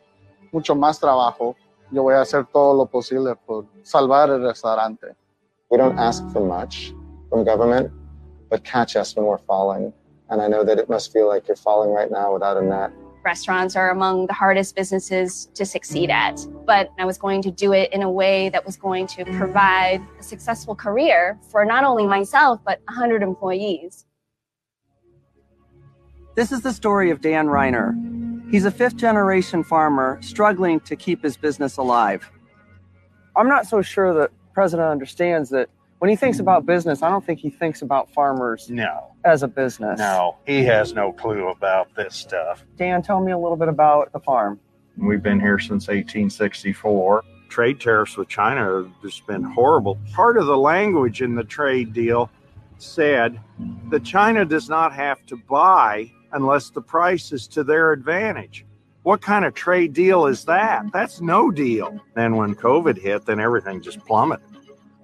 mucho más trabajo. Yo voy a hacer todo lo posible por salvar el restaurante. We don't ask for much from government, but catch us when we're falling. And I know that it must feel like you're falling right now without a net. Restaurants are among the hardest businesses to succeed at, but I was going to do it in a way that was going to provide a successful career for not only myself, but 100 employees. This is the story of Dan Reiner. He's a fifth generation farmer struggling to keep his business alive. I'm not so sure that President understands that when he thinks about business, I don't think he thinks about farmers no. as a business. No, he has no clue about this stuff. Dan, tell me a little bit about the farm. We've been here since 1864. Trade tariffs with China have just been horrible. Part of the language in the trade deal said that China does not have to buy unless the price is to their advantage. What kind of trade deal is that? Mm-hmm. That's no deal. Then when COVID hit, then everything just plummeted.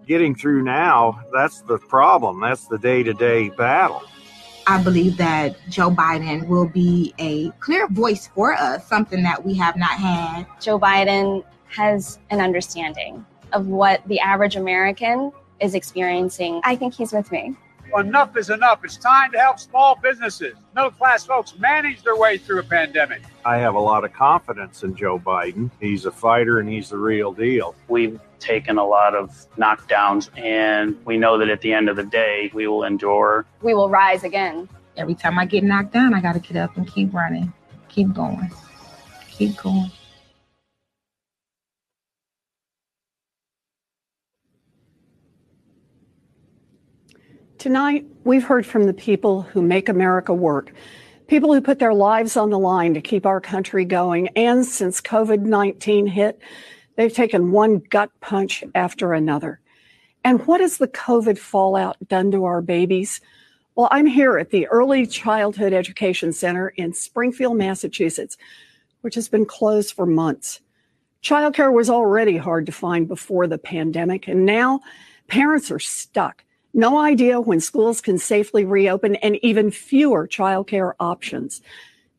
Getting through now, that's the problem. That's the day to day battle. I believe that Joe Biden will be a clear voice for us, something that we have not had. Joe Biden has an understanding of what the average American is experiencing. I think he's with me. Enough is enough. It's time to help small businesses, middle class folks manage their way through a pandemic. I have a lot of confidence in Joe Biden. He's a fighter and he's the real deal. We've taken a lot of knockdowns, and we know that at the end of the day, we will endure. We will rise again. Every time I get knocked down, I got to get up and keep running, keep going, keep going. Tonight, we've heard from the people who make America work, people who put their lives on the line to keep our country going. And since COVID 19 hit, they've taken one gut punch after another. And what has the COVID fallout done to our babies? Well, I'm here at the Early Childhood Education Center in Springfield, Massachusetts, which has been closed for months. Childcare was already hard to find before the pandemic, and now parents are stuck no idea when schools can safely reopen and even fewer childcare options.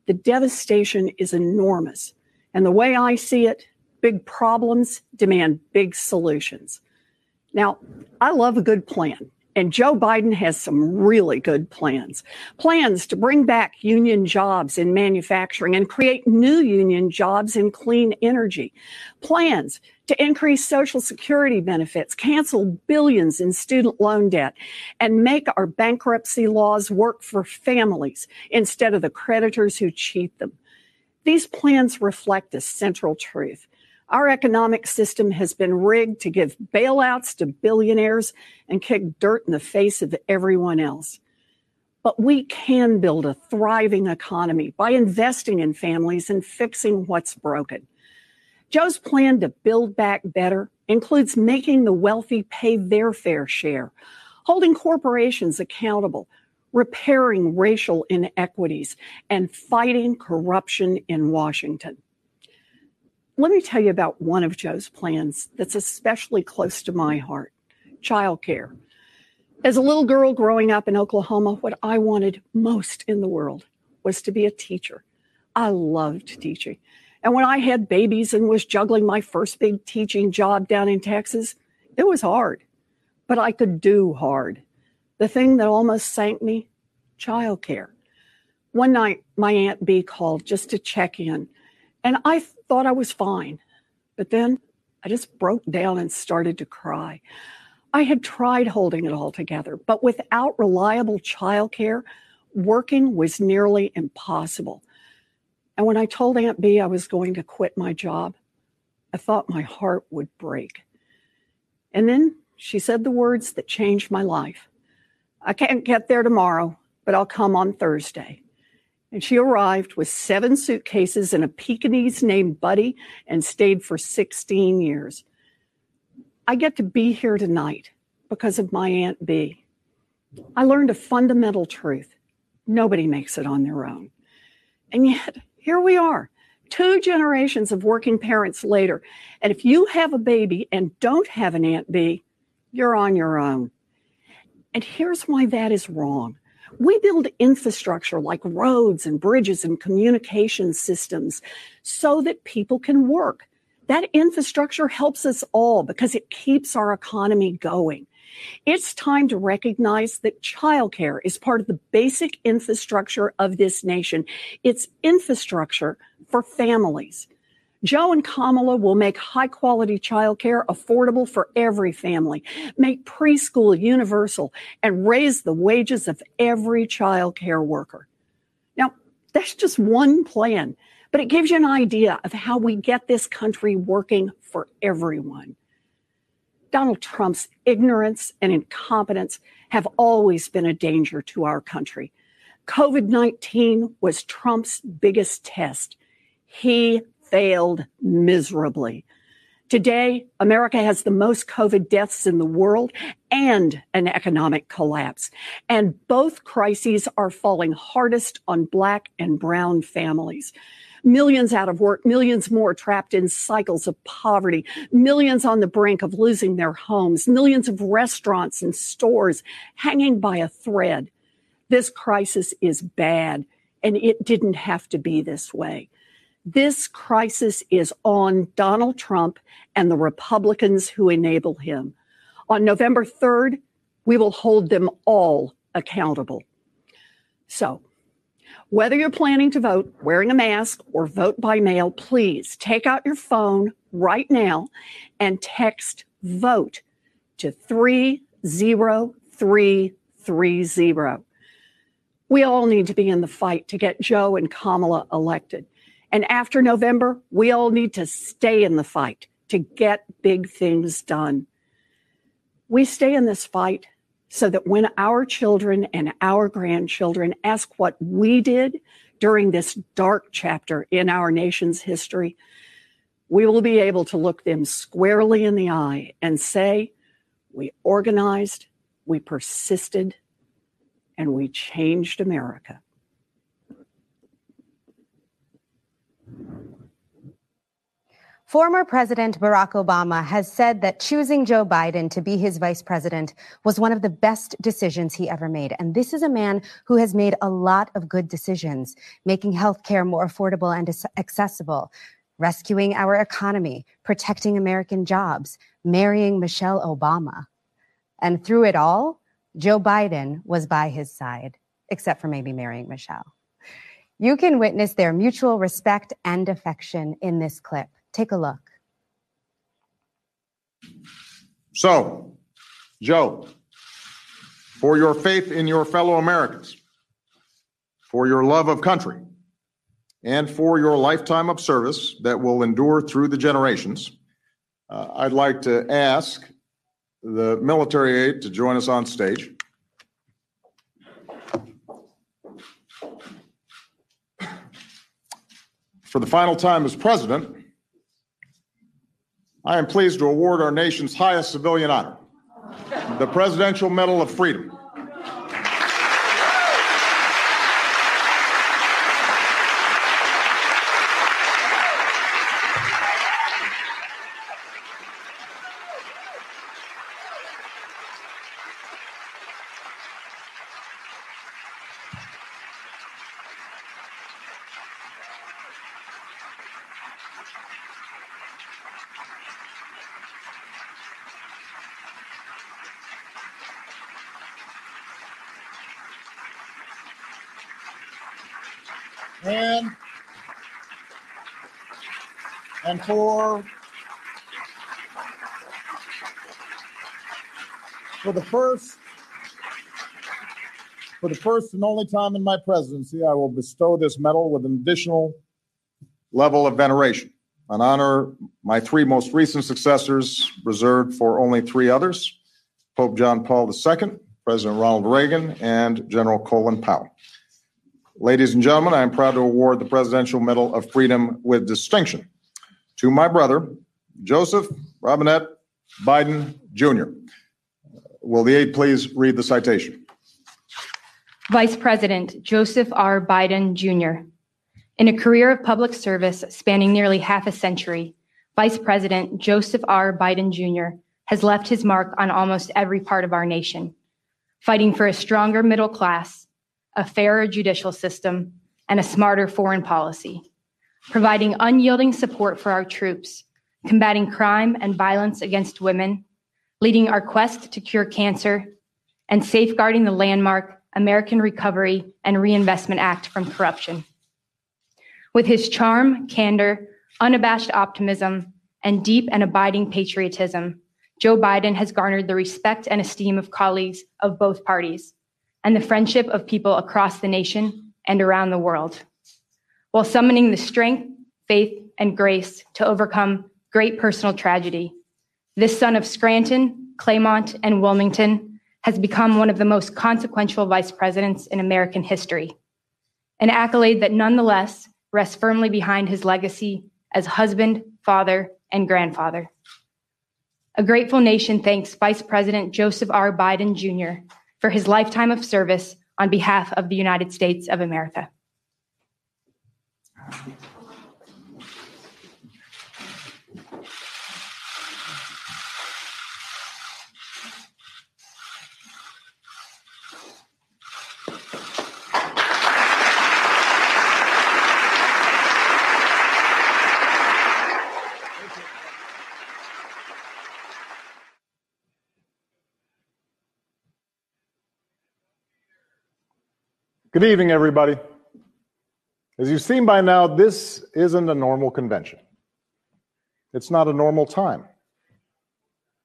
The devastation is enormous. And the way I see it, big problems demand big solutions. Now, I love a good plan. And Joe Biden has some really good plans. Plans to bring back union jobs in manufacturing and create new union jobs in clean energy. Plans to increase Social Security benefits, cancel billions in student loan debt, and make our bankruptcy laws work for families instead of the creditors who cheat them. These plans reflect a central truth. Our economic system has been rigged to give bailouts to billionaires and kick dirt in the face of everyone else. But we can build a thriving economy by investing in families and fixing what's broken. Joe's plan to build back better includes making the wealthy pay their fair share, holding corporations accountable, repairing racial inequities, and fighting corruption in Washington. Let me tell you about one of Joe's plans that's especially close to my heart childcare. As a little girl growing up in Oklahoma, what I wanted most in the world was to be a teacher. I loved teaching. And when I had babies and was juggling my first big teaching job down in Texas, it was hard, but I could do hard. The thing that almost sank me childcare. One night, my Aunt B called just to check in and I thought I was fine. But then I just broke down and started to cry. I had tried holding it all together, but without reliable childcare, working was nearly impossible. And when I told Aunt B I was going to quit my job, I thought my heart would break. And then she said the words that changed my life I can't get there tomorrow, but I'll come on Thursday. And she arrived with seven suitcases and a Pekingese named Buddy and stayed for 16 years. I get to be here tonight because of my Aunt B. I learned a fundamental truth nobody makes it on their own. And yet, here we are, two generations of working parents later. And if you have a baby and don't have an Aunt B, you're on your own. And here's why that is wrong. We build infrastructure like roads and bridges and communication systems so that people can work. That infrastructure helps us all because it keeps our economy going. It's time to recognize that childcare is part of the basic infrastructure of this nation. It's infrastructure for families. Joe and Kamala will make high quality childcare affordable for every family, make preschool universal, and raise the wages of every childcare worker. Now, that's just one plan, but it gives you an idea of how we get this country working for everyone. Donald Trump's ignorance and incompetence have always been a danger to our country. COVID 19 was Trump's biggest test. He failed miserably. Today, America has the most COVID deaths in the world and an economic collapse. And both crises are falling hardest on Black and Brown families. Millions out of work, millions more trapped in cycles of poverty, millions on the brink of losing their homes, millions of restaurants and stores hanging by a thread. This crisis is bad, and it didn't have to be this way. This crisis is on Donald Trump and the Republicans who enable him. On November 3rd, we will hold them all accountable. So, whether you're planning to vote wearing a mask or vote by mail, please take out your phone right now and text vote to 30330. We all need to be in the fight to get Joe and Kamala elected. And after November, we all need to stay in the fight to get big things done. We stay in this fight so that when our children and our grandchildren ask what we did during this dark chapter in our nation's history, we will be able to look them squarely in the eye and say, we organized, we persisted, and we changed America. Former President Barack Obama has said that choosing Joe Biden to be his vice president was one of the best decisions he ever made. And this is a man who has made a lot of good decisions, making healthcare more affordable and accessible, rescuing our economy, protecting American jobs, marrying Michelle Obama. And through it all, Joe Biden was by his side, except for maybe marrying Michelle. You can witness their mutual respect and affection in this clip. Take a look. So, Joe, for your faith in your fellow Americans, for your love of country, and for your lifetime of service that will endure through the generations, uh, I'd like to ask the military aide to join us on stage. For the final time as president, I am pleased to award our nation's highest civilian honor, the Presidential Medal of Freedom. And and for for the first for the first and only time in my presidency, I will bestow this medal with an additional level of veneration, an honor my three most recent successors reserved for only three others Pope John Paul II, President Ronald Reagan, and General Colin Powell. Ladies and gentlemen, I am proud to award the Presidential Medal of Freedom with distinction to my brother, Joseph Robinette Biden Jr. Will the aide please read the citation? Vice President Joseph R. Biden Jr. In a career of public service spanning nearly half a century, Vice President Joseph R. Biden Jr. has left his mark on almost every part of our nation, fighting for a stronger middle class, a fairer judicial system, and a smarter foreign policy, providing unyielding support for our troops, combating crime and violence against women, leading our quest to cure cancer, and safeguarding the landmark American Recovery and Reinvestment Act from corruption. With his charm, candor, unabashed optimism, and deep and abiding patriotism, Joe Biden has garnered the respect and esteem of colleagues of both parties and the friendship of people across the nation and around the world, while summoning the strength, faith, and grace to overcome great personal tragedy. This son of Scranton, Claymont, and Wilmington has become one of the most consequential vice presidents in American history, an accolade that nonetheless rests firmly behind his legacy as husband, father, and grandfather. A grateful nation thanks Vice President Joseph R. Biden Jr. for his lifetime of service on behalf of the United States of America. Good evening, everybody. As you've seen by now, this isn't a normal convention. It's not a normal time.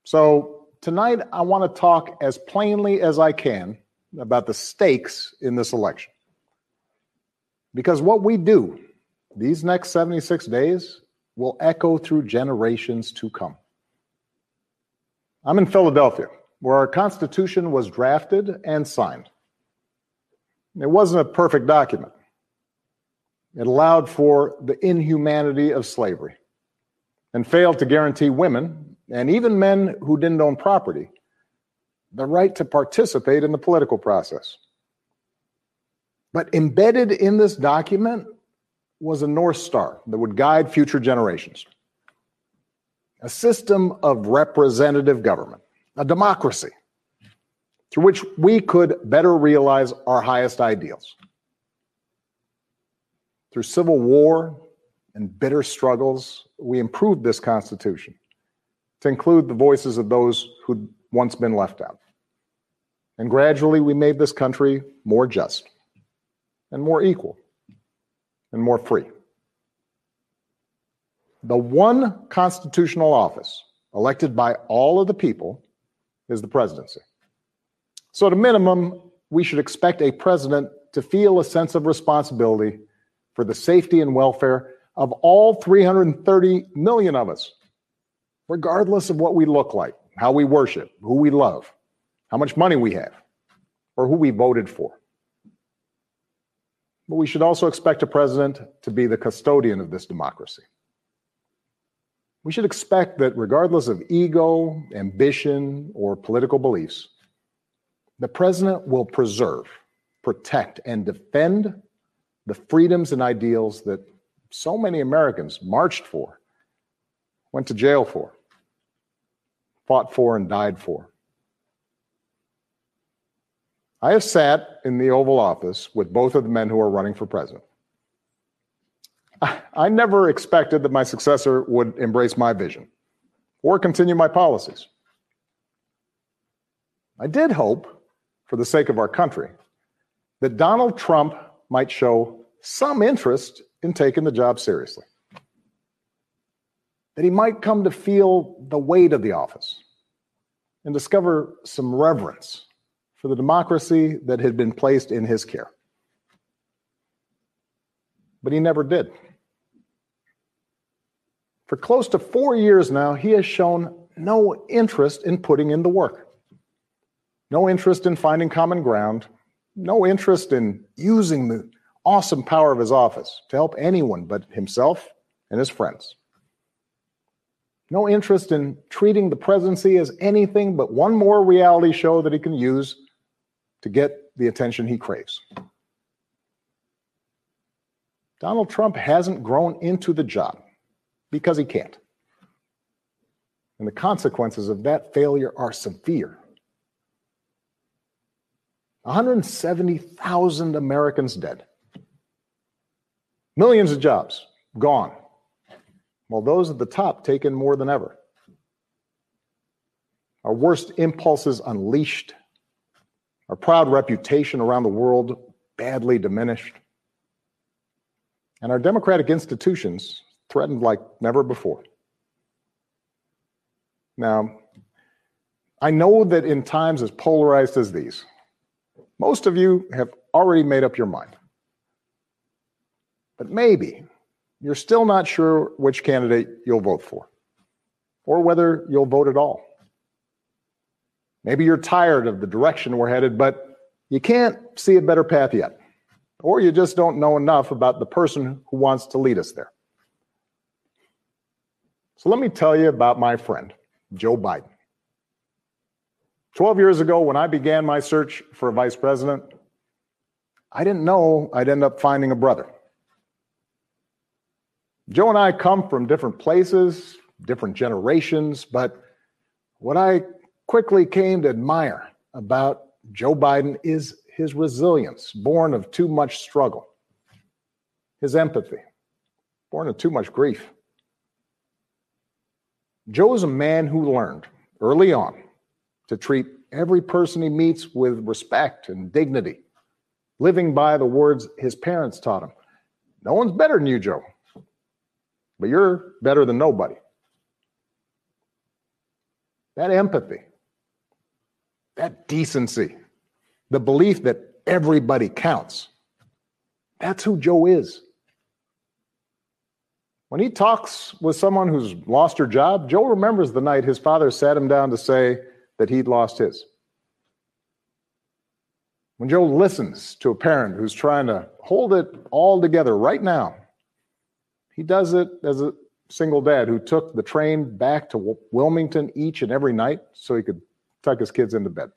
So, tonight I want to talk as plainly as I can about the stakes in this election. Because what we do these next 76 days will echo through generations to come. I'm in Philadelphia, where our Constitution was drafted and signed. It wasn't a perfect document. It allowed for the inhumanity of slavery and failed to guarantee women and even men who didn't own property the right to participate in the political process. But embedded in this document was a North Star that would guide future generations a system of representative government, a democracy through which we could better realize our highest ideals. Through civil war and bitter struggles, we improved this Constitution to include the voices of those who'd once been left out. And gradually, we made this country more just and more equal and more free. The one constitutional office elected by all of the people is the presidency. So, at a minimum, we should expect a president to feel a sense of responsibility for the safety and welfare of all 330 million of us, regardless of what we look like, how we worship, who we love, how much money we have, or who we voted for. But we should also expect a president to be the custodian of this democracy. We should expect that regardless of ego, ambition, or political beliefs, the president will preserve, protect, and defend the freedoms and ideals that so many Americans marched for, went to jail for, fought for, and died for. I have sat in the Oval Office with both of the men who are running for president. I never expected that my successor would embrace my vision or continue my policies. I did hope, for the sake of our country, that Donald Trump might show some interest in taking the job seriously, that he might come to feel the weight of the office and discover some reverence for the democracy that had been placed in his care. But he never did. For close to four years now, he has shown no interest in putting in the work, no interest in finding common ground, no interest in using the awesome power of his office to help anyone but himself and his friends. No interest in treating the presidency as anything but one more reality show that he can use to get the attention he craves. Donald Trump hasn't grown into the job because he can't. And the consequences of that failure are severe. 170,000 Americans dead. Millions of jobs gone. While those at the top taken more than ever. Our worst impulses unleashed. Our proud reputation around the world badly diminished. And our democratic institutions threatened like never before. Now, I know that in times as polarized as these, most of you have already made up your mind. But maybe you're still not sure which candidate you'll vote for or whether you'll vote at all. Maybe you're tired of the direction we're headed, but you can't see a better path yet. Or you just don't know enough about the person who wants to lead us there. So let me tell you about my friend, Joe Biden. 12 years ago, when I began my search for a vice president, I didn't know I'd end up finding a brother. Joe and I come from different places, different generations, but what I quickly came to admire about Joe Biden is his resilience, born of too much struggle, his empathy, born of too much grief. Joe is a man who learned early on to treat every person he meets with respect and dignity, living by the words his parents taught him. No one's better than you, Joe but you're better than nobody. That empathy, that decency, the belief that everybody counts. That's who Joe is. When he talks with someone who's lost her job, Joe remembers the night his father sat him down to say that he'd lost his. When Joe listens to a parent who's trying to hold it all together right now he does it as a single dad who took the train back to Wilmington each and every night so he could tuck his kids into bed.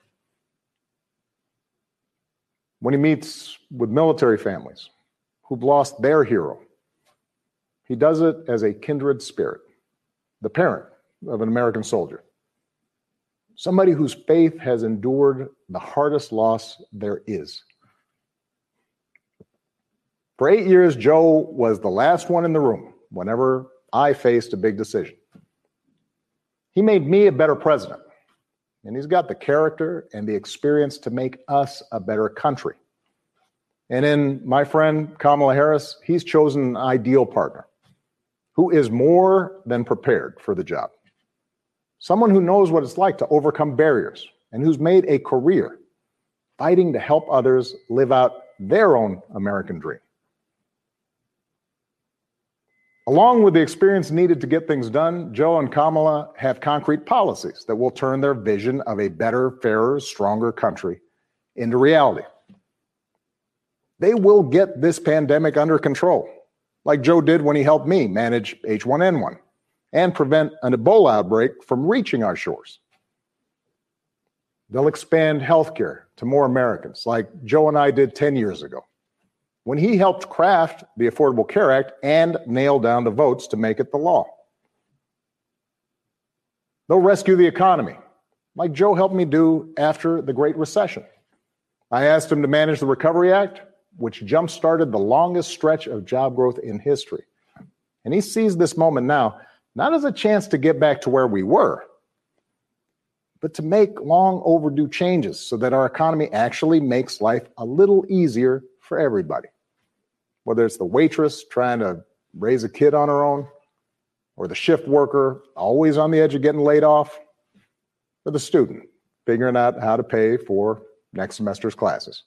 When he meets with military families who've lost their hero, he does it as a kindred spirit, the parent of an American soldier, somebody whose faith has endured the hardest loss there is. For eight years, Joe was the last one in the room whenever I faced a big decision. He made me a better president, and he's got the character and the experience to make us a better country. And in my friend Kamala Harris, he's chosen an ideal partner who is more than prepared for the job. Someone who knows what it's like to overcome barriers and who's made a career fighting to help others live out their own American dream. Along with the experience needed to get things done, Joe and Kamala have concrete policies that will turn their vision of a better, fairer, stronger country into reality. They will get this pandemic under control, like Joe did when he helped me manage H1N1 and prevent an Ebola outbreak from reaching our shores. They'll expand healthcare to more Americans, like Joe and I did 10 years ago when he helped craft the Affordable Care Act and nail down the votes to make it the law. They'll rescue the economy, like Joe helped me do after the Great Recession. I asked him to manage the Recovery Act, which jump started the longest stretch of job growth in history. And he sees this moment now not as a chance to get back to where we were, but to make long overdue changes so that our economy actually makes life a little easier for everybody whether it's the waitress trying to raise a kid on her own, or the shift worker always on the edge of getting laid off, or the student figuring out how to pay for next semester's classes.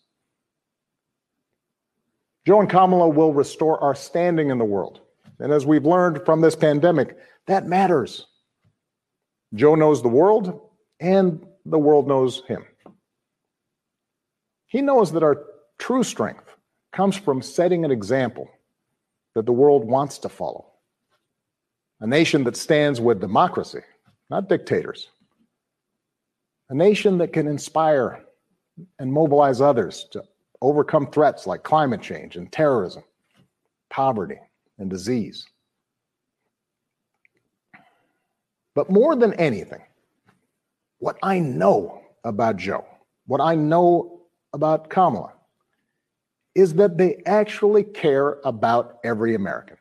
Joe and Kamala will restore our standing in the world. And as we've learned from this pandemic, that matters. Joe knows the world, and the world knows him. He knows that our true strength comes from setting an example that the world wants to follow. A nation that stands with democracy, not dictators. A nation that can inspire and mobilize others to overcome threats like climate change and terrorism, poverty, and disease. But more than anything, what I know about Joe, what I know about Kamala, is that they actually care about every American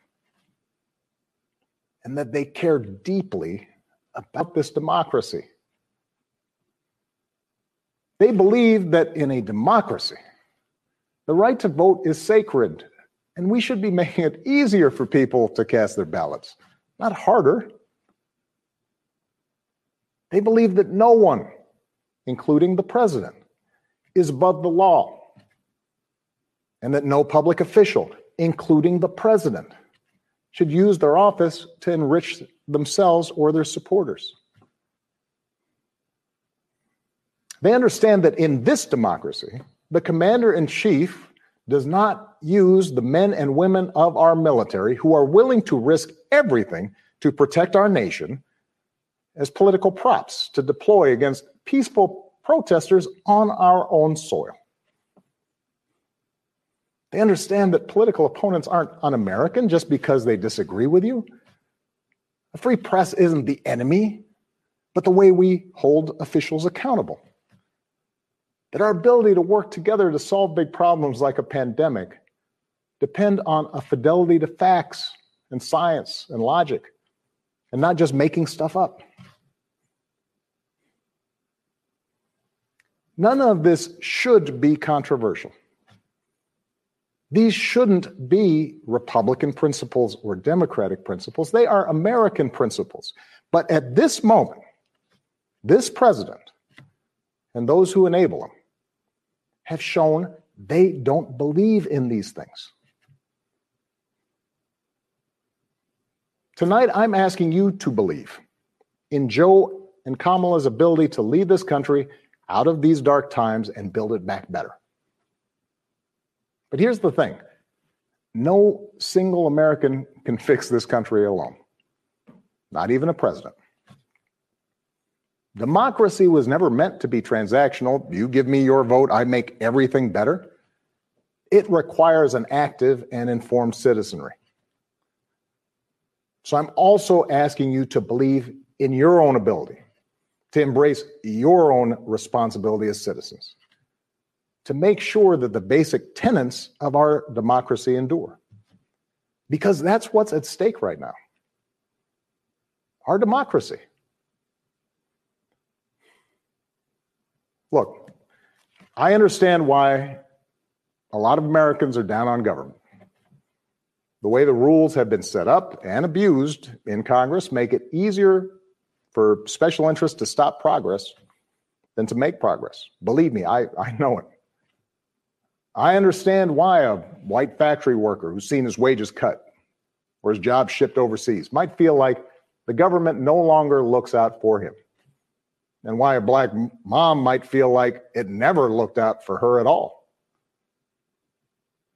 and that they care deeply about this democracy. They believe that in a democracy, the right to vote is sacred, and we should be making it easier for people to cast their ballots, not harder. They believe that no one, including the president, is above the law and that no public official, including the president, should use their office to enrich themselves or their supporters. They understand that in this democracy, the commander in chief does not use the men and women of our military who are willing to risk everything to protect our nation as political props to deploy against peaceful protesters on our own soil. They understand that political opponents aren't un American just because they disagree with you. A free press isn't the enemy, but the way we hold officials accountable. That our ability to work together to solve big problems like a pandemic depend on a fidelity to facts and science and logic and not just making stuff up. None of this should be controversial. These shouldn't be Republican principles or Democratic principles. They are American principles. But at this moment, this president and those who enable him have shown they don't believe in these things. Tonight, I'm asking you to believe in Joe and Kamala's ability to lead this country out of these dark times and build it back better. But here's the thing no single American can fix this country alone, not even a president. Democracy was never meant to be transactional. You give me your vote, I make everything better. It requires an active and informed citizenry. So I'm also asking you to believe in your own ability, to embrace your own responsibility as citizens to make sure that the basic tenets of our democracy endure. Because that's what's at stake right now our democracy. Look, I understand why a lot of Americans are down on government. The way the rules have been set up and abused in Congress make it easier for special interests to stop progress than to make progress. Believe me, I, I know it. I understand why a white factory worker who's seen his wages cut or his job shipped overseas might feel like the government no longer looks out for him. And why a black mom might feel like it never looked out for her at all.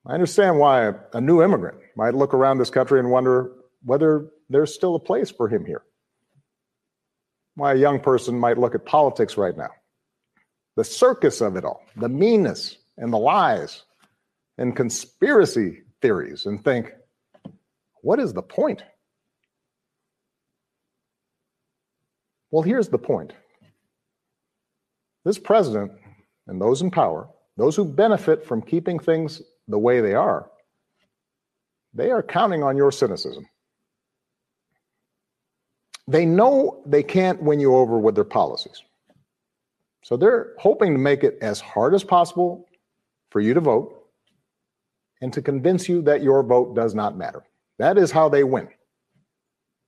I understand why a new immigrant might look around this country and wonder whether there's still a place for him here. Why a young person might look at politics right now. The circus of it all, the meanness and the lies and conspiracy theories, and think, what is the point? Well, here's the point this president and those in power, those who benefit from keeping things the way they are, they are counting on your cynicism. They know they can't win you over with their policies. So they're hoping to make it as hard as possible for you to vote and to convince you that your vote does not matter. That is how they win.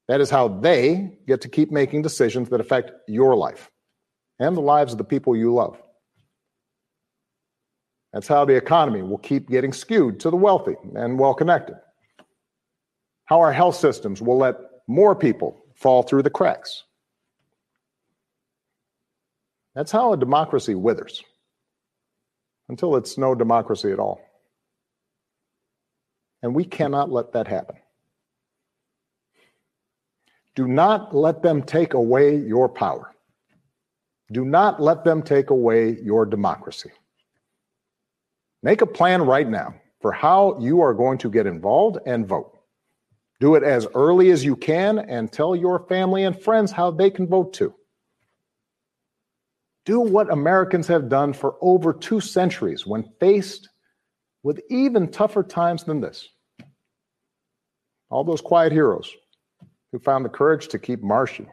That is how they get to keep making decisions that affect your life and the lives of the people you love. That's how the economy will keep getting skewed to the wealthy and well connected. How our health systems will let more people fall through the cracks. That's how a democracy withers until it's no democracy at all. And we cannot let that happen. Do not let them take away your power. Do not let them take away your democracy. Make a plan right now for how you are going to get involved and vote. Do it as early as you can and tell your family and friends how they can vote too. Do what Americans have done for over two centuries when faced with even tougher times than this. All those quiet heroes who found the courage to keep marching,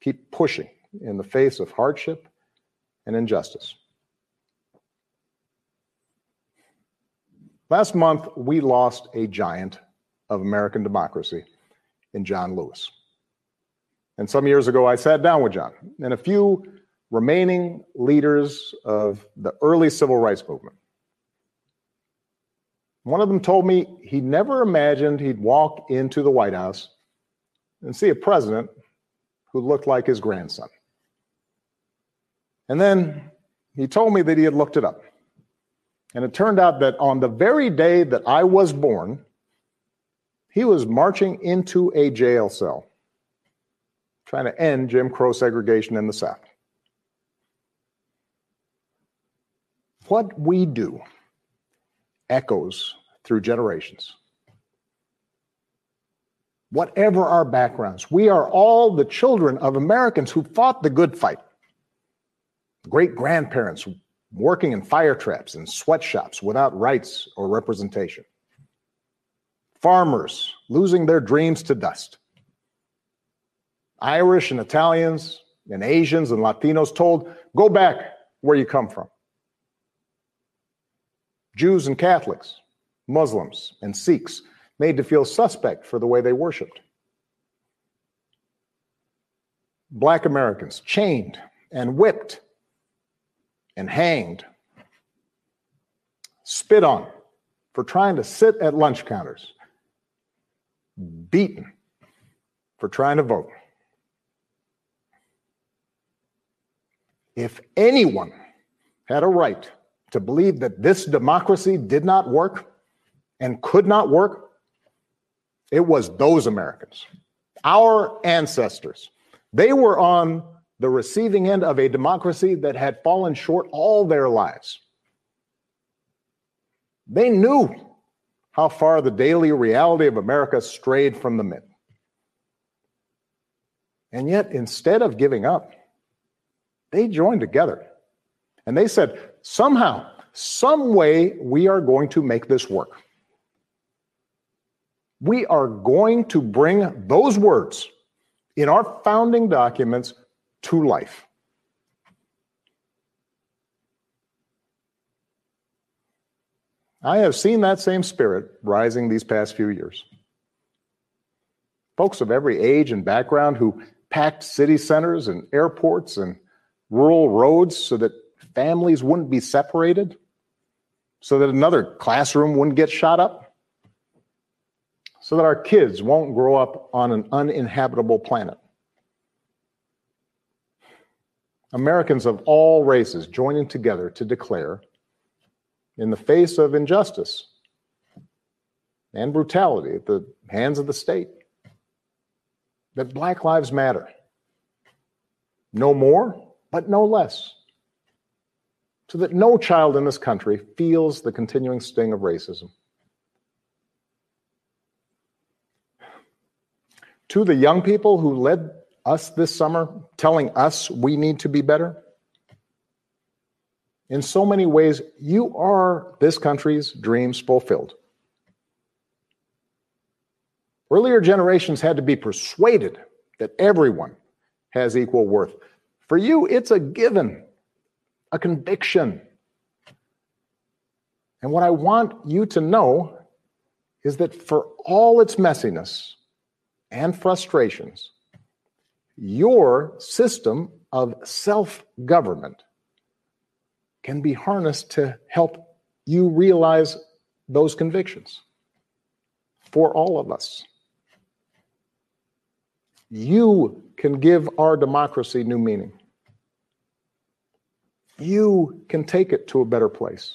keep pushing in the face of hardship and injustice. Last month, we lost a giant of American democracy in John Lewis. And some years ago, I sat down with John and a few remaining leaders of the early civil rights movement. One of them told me he never imagined he'd walk into the White House and see a president who looked like his grandson. And then he told me that he had looked it up. And it turned out that on the very day that I was born, he was marching into a jail cell trying to end Jim Crow segregation in the South. What we do echoes through generations. Whatever our backgrounds, we are all the children of Americans who fought the good fight. Great grandparents working in fire traps and sweatshops without rights or representation. Farmers losing their dreams to dust. Irish and Italians and Asians and Latinos told, go back where you come from. Jews and Catholics, Muslims and Sikhs made to feel suspect for the way they worshiped. Black Americans chained and whipped and hanged, spit on for trying to sit at lunch counters, beaten for trying to vote. If anyone had a right to believe that this democracy did not work and could not work, it was those Americans, our ancestors. They were on the receiving end of a democracy that had fallen short all their lives. They knew how far the daily reality of America strayed from the myth. And yet, instead of giving up, they joined together. And they said, somehow, some way, we are going to make this work. We are going to bring those words in our founding documents to life. I have seen that same spirit rising these past few years. Folks of every age and background who packed city centers and airports and rural roads so that families wouldn't be separated, so that another classroom wouldn't get shot up, so that our kids won't grow up on an uninhabitable planet. Americans of all races joining together to declare, in the face of injustice and brutality at the hands of the state, that Black Lives Matter. No more, but no less. So that no child in this country feels the continuing sting of racism. To the young people who led us this summer, telling us we need to be better, in so many ways, you are this country's dreams fulfilled. Earlier generations had to be persuaded that everyone has equal worth. For you, it's a given, a conviction. And what I want you to know is that for all its messiness and frustrations, your system of self government can be harnessed to help you realize those convictions for all of us. You can give our democracy new meaning. You can take it to a better place.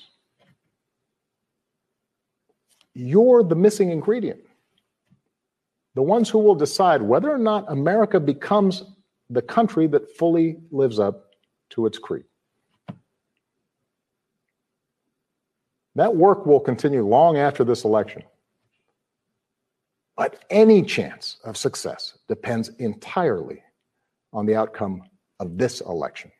You're the missing ingredient. The ones who will decide whether or not America becomes the country that fully lives up to its creed. That work will continue long after this election. But any chance of success depends entirely on the outcome of this election.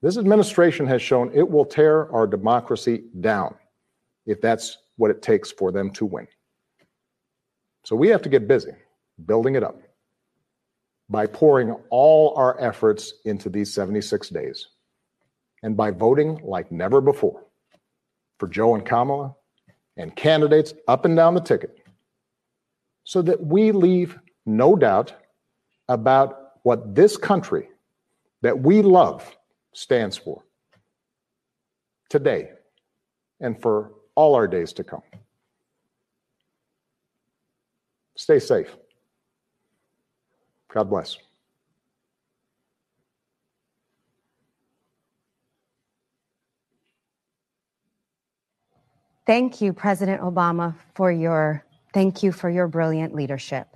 This administration has shown it will tear our democracy down if that's what it takes for them to win. So we have to get busy building it up by pouring all our efforts into these 76 days and by voting like never before for Joe and Kamala and candidates up and down the ticket so that we leave no doubt about what this country that we love stands for today and for all our days to come. Stay safe. God bless. Thank you, President Obama, for your thank you for your brilliant leadership.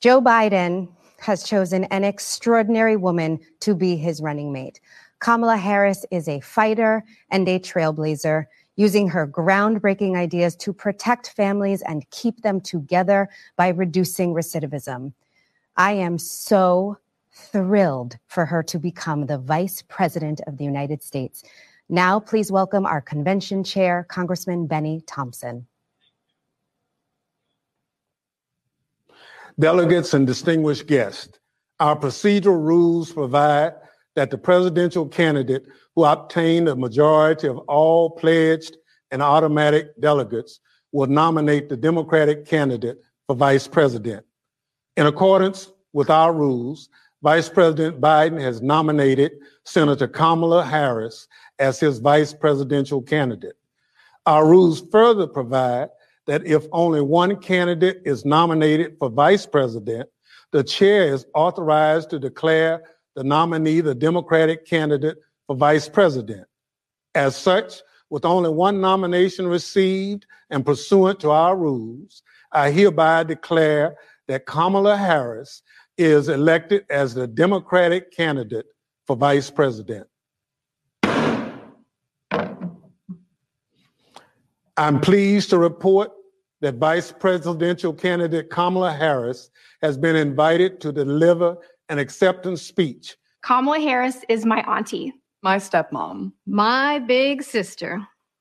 Joe Biden has chosen an extraordinary woman to be his running mate. Kamala Harris is a fighter and a trailblazer, using her groundbreaking ideas to protect families and keep them together by reducing recidivism. I am so thrilled for her to become the Vice President of the United States. Now, please welcome our convention chair, Congressman Benny Thompson. Delegates and distinguished guests, our procedural rules provide that the presidential candidate who obtained a majority of all pledged and automatic delegates will nominate the Democratic candidate for vice president. In accordance with our rules, Vice President Biden has nominated Senator Kamala Harris as his vice presidential candidate. Our rules further provide that if only one candidate is nominated for vice president, the chair is authorized to declare the nominee the Democratic candidate for vice president. As such, with only one nomination received and pursuant to our rules, I hereby declare that Kamala Harris is elected as the Democratic candidate for vice president. I'm pleased to report that Vice Presidential candidate Kamala Harris has been invited to deliver an acceptance speech. Kamala Harris is my auntie, my stepmom, my big sister,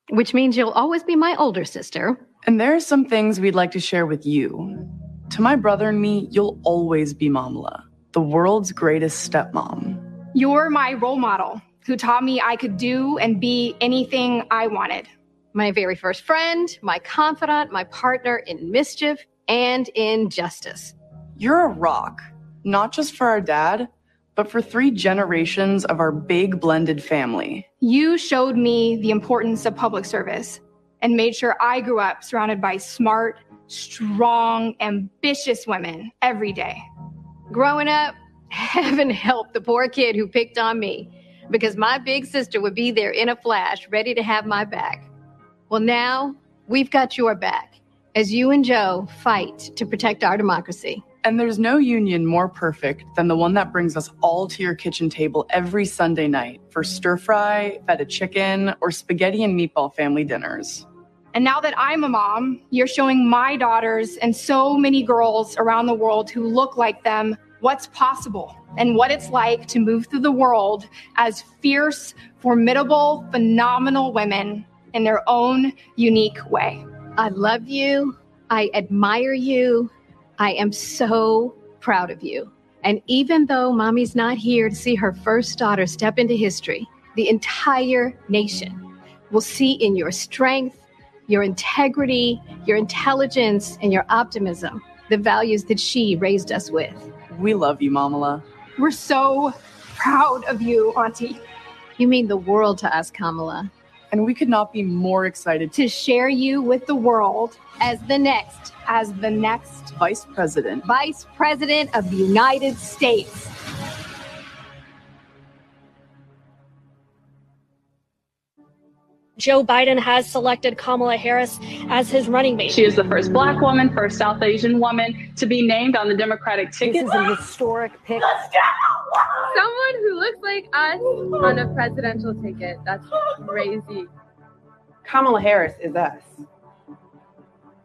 which means you'll always be my older sister. And there are some things we'd like to share with you. To my brother and me, you'll always be Momala, the world's greatest stepmom. You're my role model. who taught me I could do and be anything I wanted. My very first friend, my confidant, my partner in mischief and in justice. You're a rock, not just for our dad, but for three generations of our big blended family. You showed me the importance of public service and made sure I grew up surrounded by smart, strong, ambitious women every day. Growing up, *laughs* heaven help the poor kid who picked on me because my big sister would be there in a flash, ready to have my back. Well, now we've got your back as you and Joe fight to protect our democracy. And there's no union more perfect than the one that brings us all to your kitchen table every Sunday night for stir fry, feta chicken, or spaghetti and meatball family dinners. And now that I'm a mom, you're showing my daughters and so many girls around the world who look like them what's possible and what it's like to move through the world as fierce, formidable, phenomenal women in their own unique way. I love you. I admire you. I am so proud of you. And even though mommy's not here to see her first daughter step into history, the entire nation will see in your strength, your integrity, your intelligence, and your optimism the values that she raised us with. We love you, Momala. We're so proud of you, Auntie. You mean the world to us, Kamala. And we could not be more excited to share you with the world as the next, as the next Vice President, Vice President of the United States. Joe Biden has selected Kamala Harris as his running mate. She is the first black woman, first South Asian woman to be named on the Democratic ticket. This is a historic pick. Someone who looks like us on a presidential ticket. That's crazy. Kamala Harris is us.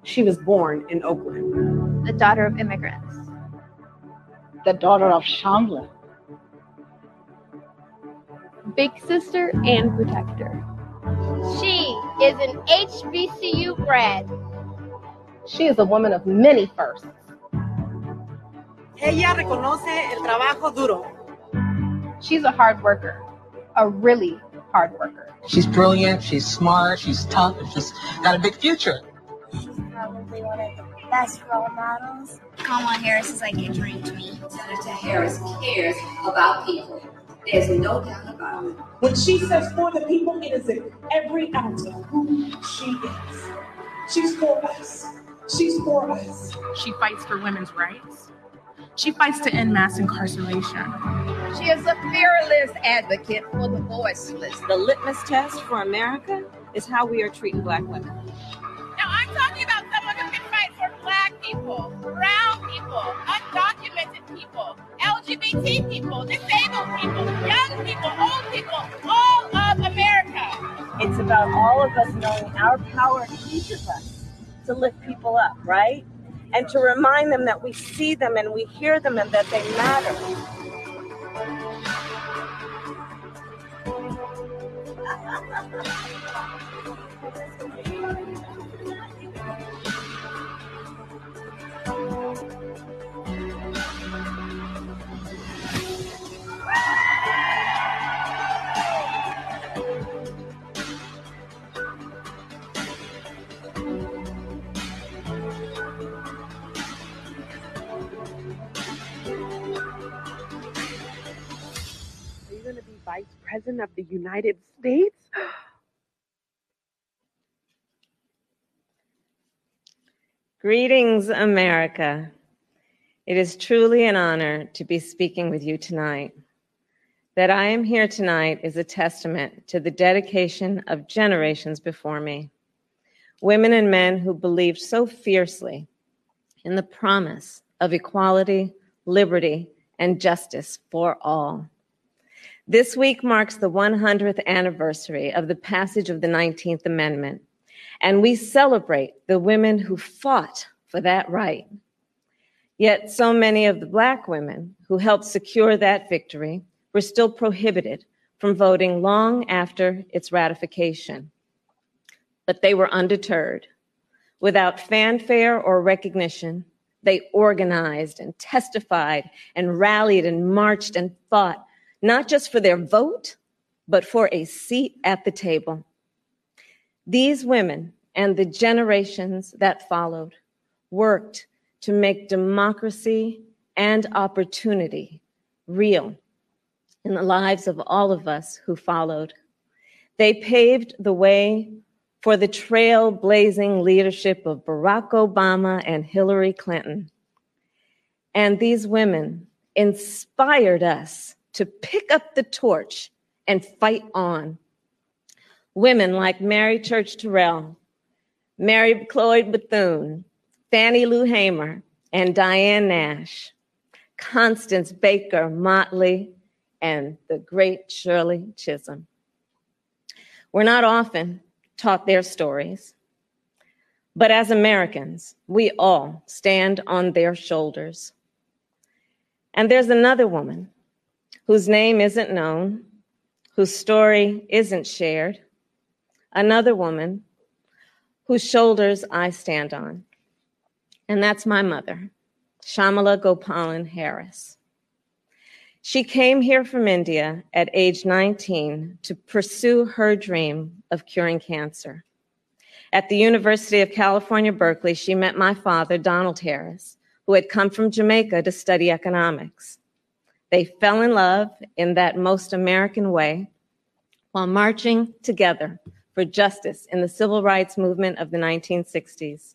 She was born in Oakland. The daughter of immigrants. The daughter of Chandler. Big sister and protector. She is an HBCU grad. She is a woman of many firsts. Ella reconoce el trabajo duro. She's a hard worker, a really hard worker. She's brilliant, she's smart, she's tough, and she's got a big future. She's probably one of the best role models. Kamala Harris is like a dream to me. Senator Harris cares about people. There's no doubt about it. When she says for the people, it is in every ounce of who she is. She's for us. She's for us. She fights for women's rights. She fights to end mass incarceration. She is a fearless advocate for the voiceless. The litmus test for America is how we are treating black women. I'm talking about someone who can fight for black people, brown people, undocumented people, LGBT people, disabled people, young people, old people, all of America. It's about all of us knowing our power in each of us to lift people up, right? And to remind them that we see them and we hear them and that they matter. Are *laughs* you going to be Vice President of the United States? Greetings, America. It is truly an honor to be speaking with you tonight. That I am here tonight is a testament to the dedication of generations before me. Women and men who believed so fiercely in the promise of equality, liberty, and justice for all. This week marks the 100th anniversary of the passage of the 19th Amendment, and we celebrate the women who fought for that right. Yet, so many of the Black women who helped secure that victory were still prohibited from voting long after its ratification. But they were undeterred. Without fanfare or recognition, they organized and testified and rallied and marched and fought, not just for their vote, but for a seat at the table. These women and the generations that followed worked to make democracy and opportunity real in the lives of all of us who followed. They paved the way for the trailblazing leadership of Barack Obama and Hillary Clinton. And these women inspired us to pick up the torch and fight on. Women like Mary Church Terrell, Mary McLeod Bethune, Fannie Lou Hamer, and Diane Nash, Constance Baker Motley, and the great Shirley Chisholm. We're not often taught their stories, but as Americans, we all stand on their shoulders. And there's another woman whose name isn't known, whose story isn't shared, another woman whose shoulders I stand on. And that's my mother, Shyamala Gopalan Harris. She came here from India at age 19 to pursue her dream of curing cancer. At the University of California, Berkeley, she met my father, Donald Harris, who had come from Jamaica to study economics. They fell in love in that most American way while marching together for justice in the civil rights movement of the 1960s.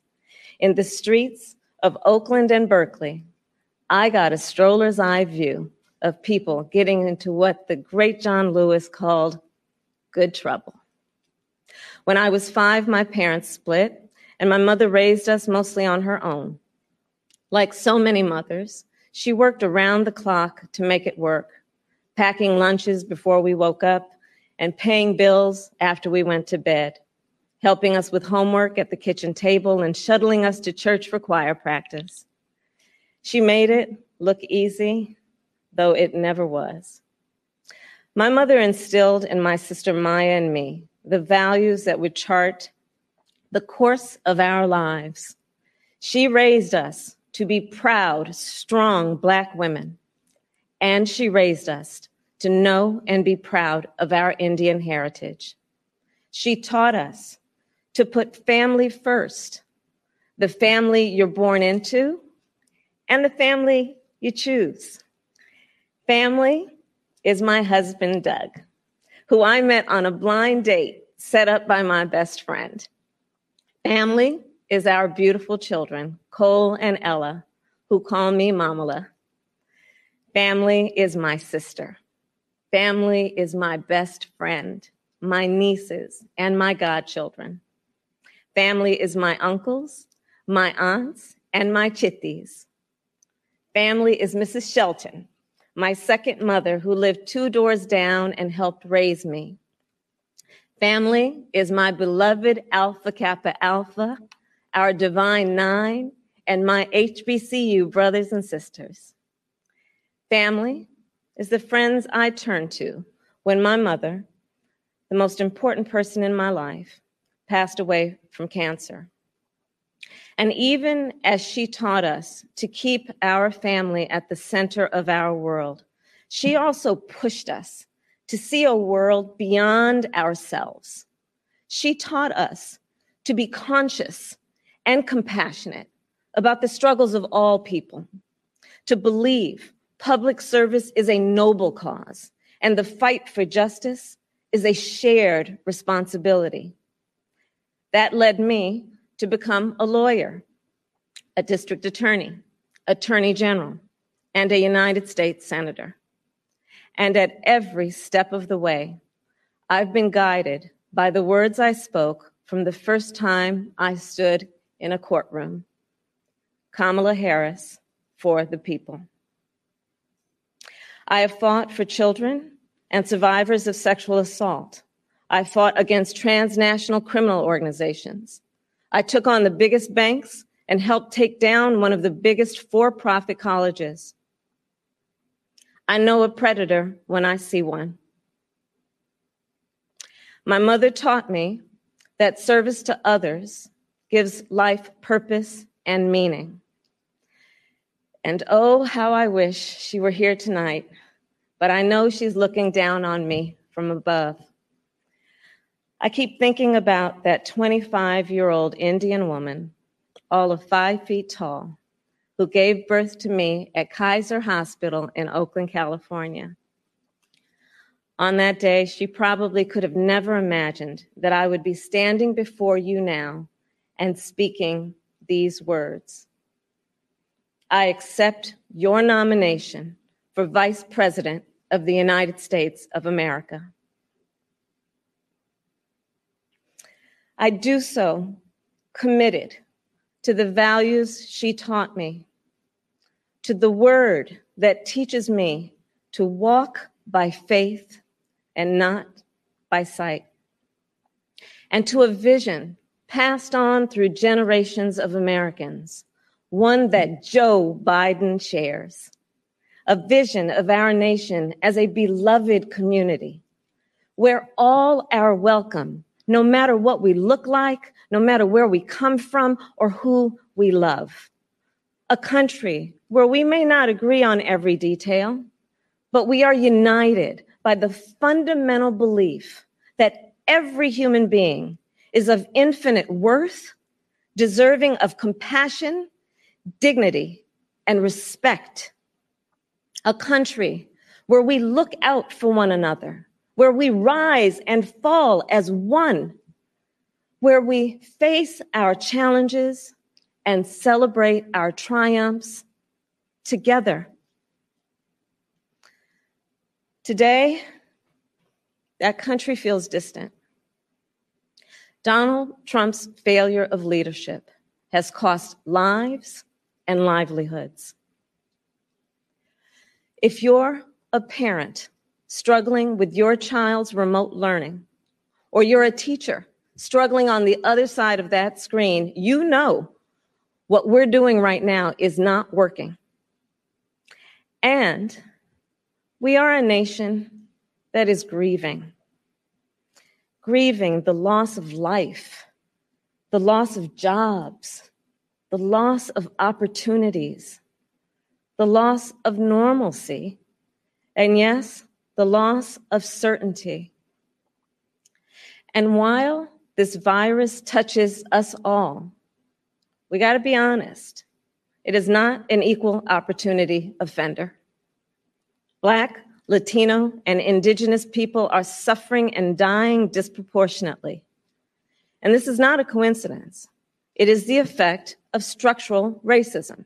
In the streets of Oakland and Berkeley, I got a stroller's eye view of people getting into what the great John Lewis called good trouble. When I was five, my parents split, and my mother raised us mostly on her own. Like so many mothers, she worked around the clock to make it work, packing lunches before we woke up and paying bills after we went to bed, helping us with homework at the kitchen table and shuttling us to church for choir practice. She made it look easy though it never was. My mother instilled in my sister Maya and me the values that would chart the course of our lives. She raised us to be proud, strong Black women, and she raised us to know and be proud of our Indian heritage. She taught us to put family first the family you're born into and the family you choose. Family is my husband, Doug, who I met on a blind date set up by my best friend. Family is our beautiful children, Cole and Ella, who call me Momala. Family is my sister. Family is my best friend, my nieces, and my godchildren. Family is my uncles, my aunts, and my chithis. Family is Mrs. Shelton, my second mother, who lived two doors down and helped raise me. Family is my beloved Alpha Kappa Alpha, our Divine Nine, and my HBCU brothers and sisters. Family is the friends I turn to when my mother, the most important person in my life, passed away from cancer. And even as she taught us to keep our family at the center of our world, she also pushed us to see a world beyond ourselves. She taught us to be conscious and compassionate about the struggles of all people, to believe public service is a noble cause and the fight for justice is a shared responsibility. That led me to become a lawyer, a district attorney, attorney general, and a United States senator. And at every step of the way, I've been guided by the words I spoke from the first time I stood in a courtroom Kamala Harris for the people. I have fought for children and survivors of sexual assault. I fought against transnational criminal organizations. I took on the biggest banks and helped take down one of the biggest for profit colleges. I know a predator when I see one. My mother taught me that service to others gives life purpose and meaning. And oh, how I wish she were here tonight, but I know she's looking down on me from above. I keep thinking about that 25 year old Indian woman, all of five feet tall, who gave birth to me at Kaiser Hospital in Oakland, California. On that day, she probably could have never imagined that I would be standing before you now and speaking these words. I accept your nomination for Vice President of the United States of America. I do so committed to the values she taught me, to the word that teaches me to walk by faith and not by sight, and to a vision passed on through generations of Americans, one that Joe Biden shares, a vision of our nation as a beloved community where all are welcome, no matter what we look like, no matter where we come from, or who we love. A country where we may not agree on every detail, but we are united by the fundamental belief that every human being is of infinite worth, deserving of compassion, dignity, and respect. A country where we look out for one another, where we rise and fall as one, where we face our challenges and celebrate our triumphs together. Today, that country feels distant. Donald Trump's failure of leadership has cost lives and livelihoods. If you're a parent struggling with your child's remote learning, or you're a teacher struggling on the other side of that screen, you know what we're doing right now is not working. And we are a nation that is grieving grieving the loss of life, the loss of jobs, the loss of opportunities, the loss of normalcy, and yes, the loss of certainty. And while this virus touches us all, we got to be honest. It is not an equal opportunity offender. Black, Latino, and Indigenous people are suffering and dying disproportionately. And this is not a coincidence. It is the effect of structural racism,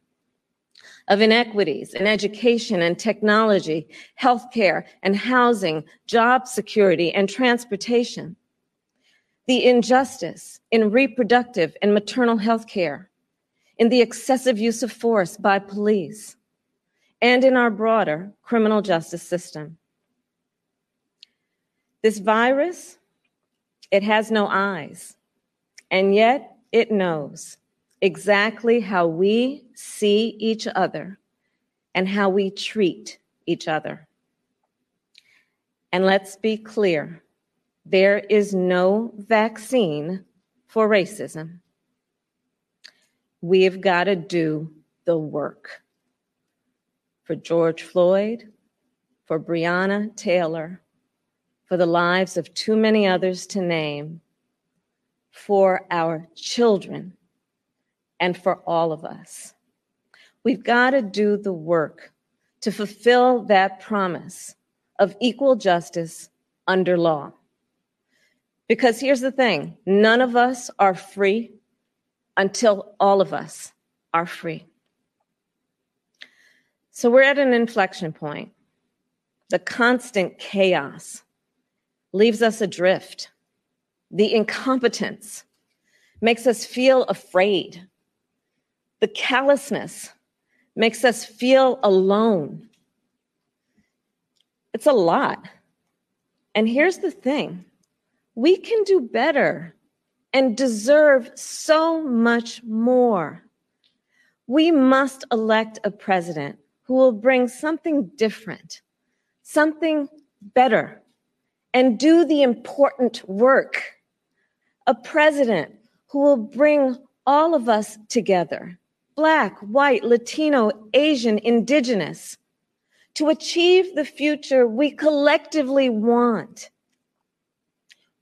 of inequities in education and technology, healthcare and housing, job security and transportation, the injustice in reproductive and maternal health care, in the excessive use of force by police, and in our broader criminal justice system. This virus, it has no eyes, and yet it knows exactly how we see each other and how we treat each other. And let's be clear there is no vaccine for racism. We've got to do the work for George Floyd, for Breonna Taylor, for the lives of too many others to name, for our children, and for all of us. We've got to do the work to fulfill that promise of equal justice under law. Because here's the thing none of us are free until all of us are free. So we're at an inflection point. The constant chaos leaves us adrift. The incompetence makes us feel afraid. The callousness makes us feel alone. It's a lot. And here's the thing we can do better and deserve so much more. We must elect a president who will bring something different, something better, and do the important work. A president who will bring all of us together Black, white, Latino, Asian, Indigenous to achieve the future we collectively want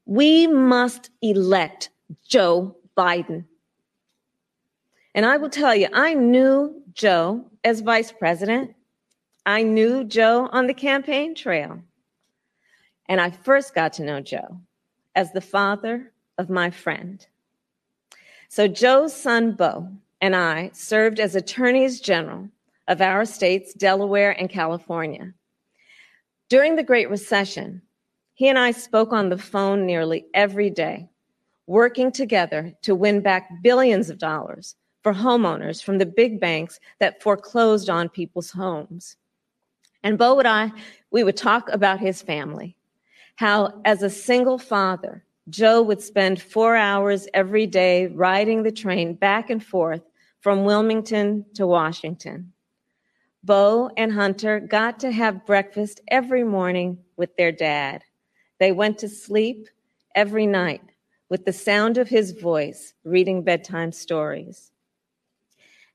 We must elect Joe Biden. And I will tell you, I knew Joe as vice president. I knew Joe on the campaign trail. And I first got to know Joe as the father of my friend. So Joe's son, Bo, and I served as attorneys general of our states, Delaware and California. During the Great Recession, he and I spoke on the phone nearly every day, working together to win back billions of dollars for homeowners from the big banks that foreclosed on people's homes. And Bo and I, we would talk about his family, how as a single father, Joe would spend four hours every day riding the train back and forth from Wilmington to Washington. Bo and Hunter got to have breakfast every morning with their dad. They went to sleep every night with the sound of his voice reading bedtime stories.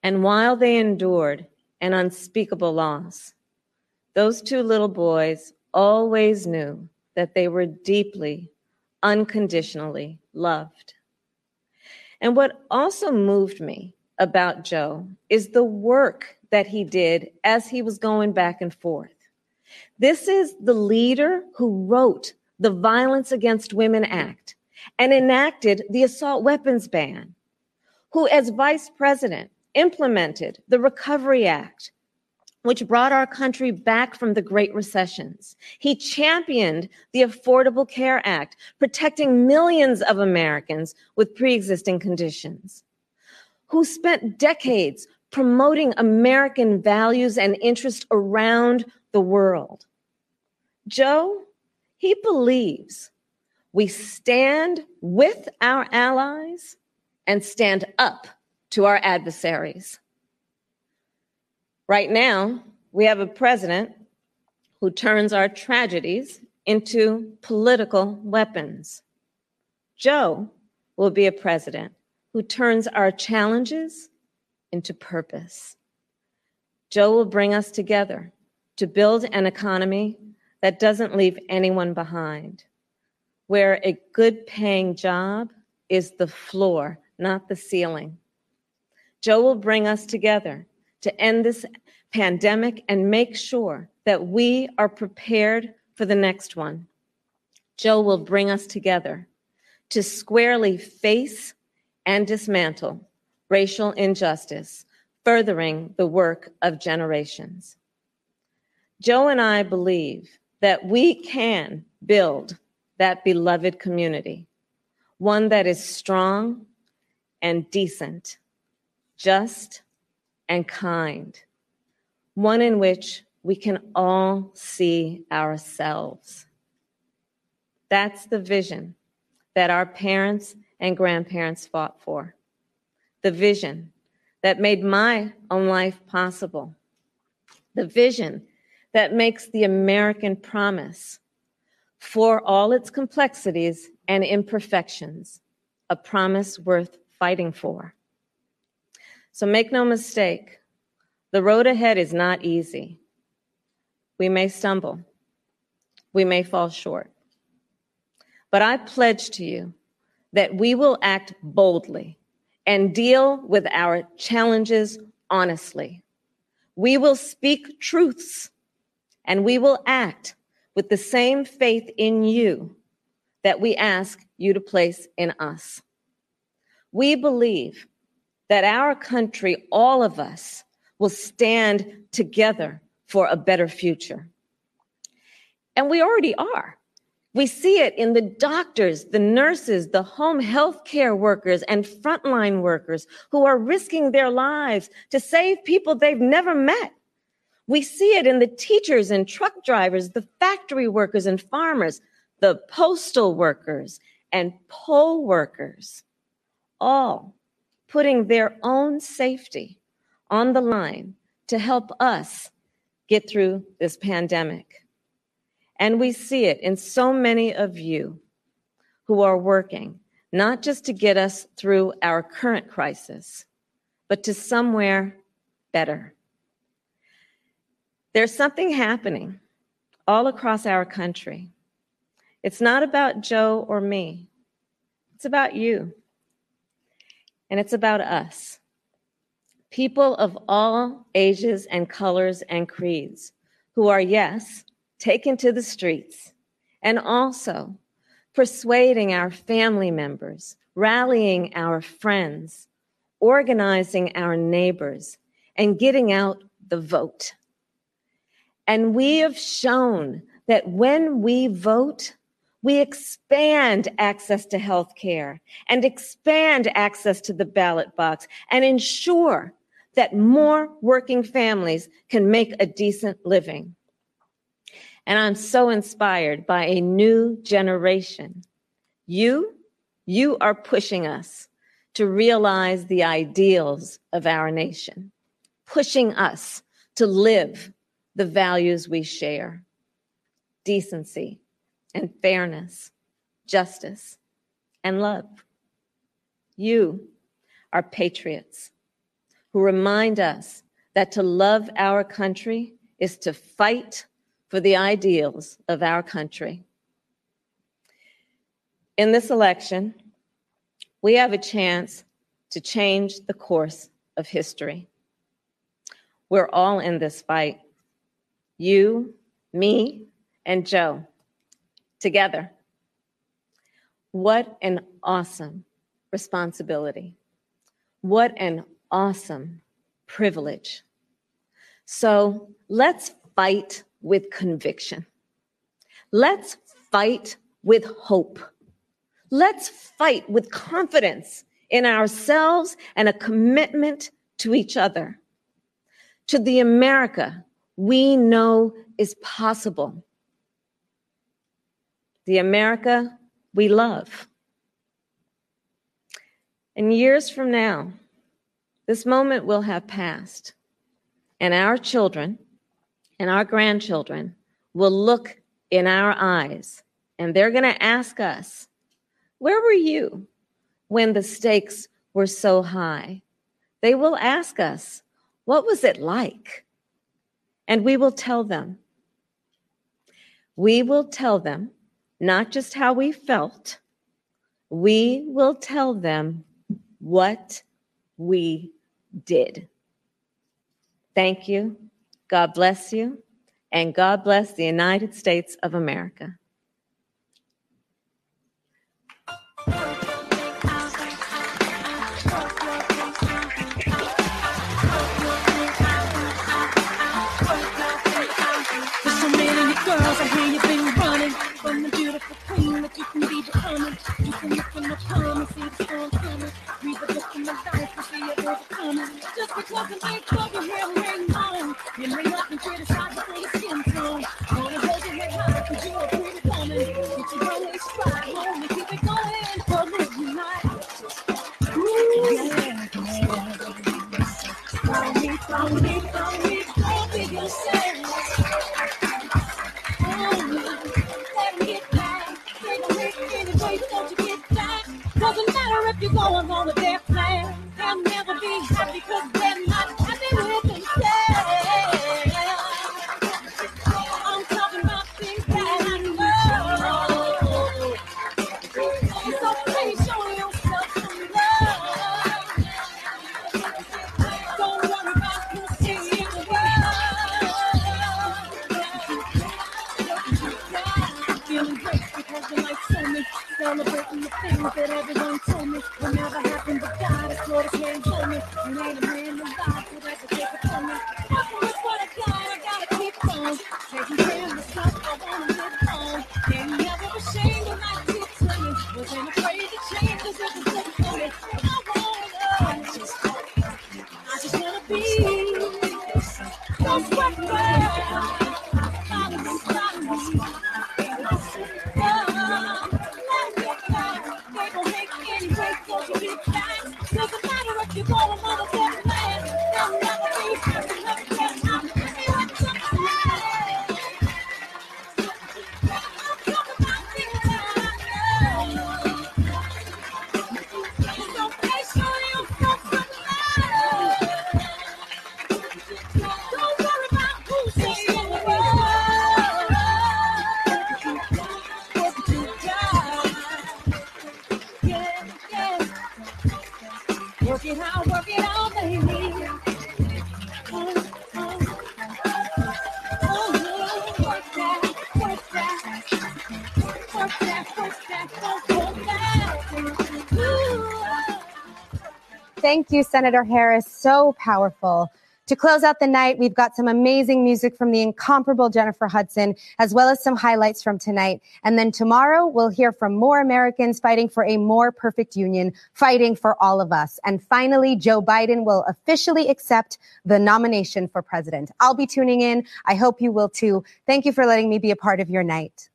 And while they endured an unspeakable loss, those two little boys always knew that they were deeply unconditionally loved. And what also moved me about Joe is the work that he did as he was going back and forth. This is the leader who wrote the Violence Against Women Act and enacted the assault weapons ban, who, as vice president, implemented the Recovery Act which brought our country back from the Great Recessions. He championed the Affordable Care Act, protecting millions of Americans with pre existing conditions, who spent decades promoting American values and interests around the world. Joe, he believes we stand with our allies and stand up to our adversaries. Right now, we have a president who turns our tragedies into political weapons. Joe will be a president who turns our challenges into purpose. Joe will bring us together to build an economy that doesn't leave anyone behind, where a good paying job is the floor, not the ceiling. Joe will bring us together to end this pandemic and make sure that we are prepared for the next one. Joe will bring us together to squarely face and dismantle racial injustice, furthering the work of generations. Joe and I believe that we can build that beloved community, one that is strong and decent, just and kind, one in which we can all see ourselves. That's the vision that our parents and grandparents fought for. The vision that made my own life possible. The vision that makes the American promise, for all its complexities and imperfections, a promise worth fighting for. So make no mistake, the road ahead is not easy. We may stumble, we may fall short. But I pledge to you that we will act boldly and deal with our challenges honestly. We will speak truths and we will act with the same faith in you that we ask you to place in us. We believe that our country, all of us, will stand together for a better future. And we already are. We see it in the doctors, the nurses, the home health care workers, and frontline workers who are risking their lives to save people they've never met. We see it in the teachers and truck drivers, the factory workers and farmers, the postal workers and poll workers, all putting their own safety on the line to help us get through this pandemic. And we see it in so many of you who are working, not just to get us through our current crisis, but to somewhere better. There's something happening all across our country. It's not about Joe or me. It's about you. And it's about us. People of all ages and colors and creeds who are, yes, taken to the streets and also persuading our family members, rallying our friends, organizing our neighbors, and getting out the vote. And we have shown that when we vote, we expand access to health care and expand access to the ballot box and ensure that more working families can make a decent living. And I'm so inspired by a new generation. You, you are pushing us to realize the ideals of our nation, pushing us to live the values we share decency and fairness, justice and love. You are patriots who remind us that to love our country is to fight for the ideals of our country. In this election, we have a chance to change the course of history. We're all in this fight. You, me, and Joe, together. What an awesome responsibility. What an awesome privilege. So let's fight with conviction. Let's fight with hope. Let's fight with confidence in ourselves and a commitment to each other, to the America we know is possible, the America we love. And years from now, this moment will have passed, and our children and our grandchildren will look in our eyes and they're going to ask us, Where were you when the stakes were so high? They will ask us, What was it like? And we will tell them. We will tell them not just how we felt, we will tell them what we did. Thank you. God bless you, and God bless the United States of America. You can look in the palm and see the storm coming. Read the book in the life and see it overcoming. Just because it ain't over here, we ain't on. You may up and criticize it for your skin tone. Wanna hold your head high cause you're a pretty woman. Get your own stride home and keep it going. But live unite. Ooh, yeah, yeah. Follow me, follow me, follow me, matter if you're going Thank you, Senator Harris. So powerful. To close out the night, we've got some amazing music from the incomparable Jennifer Hudson, as well as some highlights from tonight. And then tomorrow, we'll hear from more Americans fighting for a more perfect union, fighting for all of us. And finally, Joe Biden will officially accept the nomination for president. I'll be tuning in. I hope you will too. Thank you for letting me be a part of your night.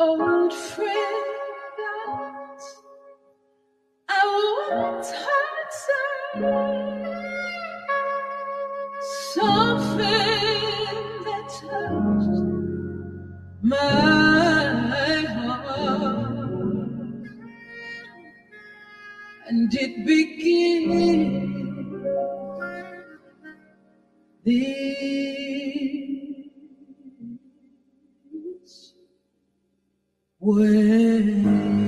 Old friend that I once heard say something that touched my heart, and it began this way.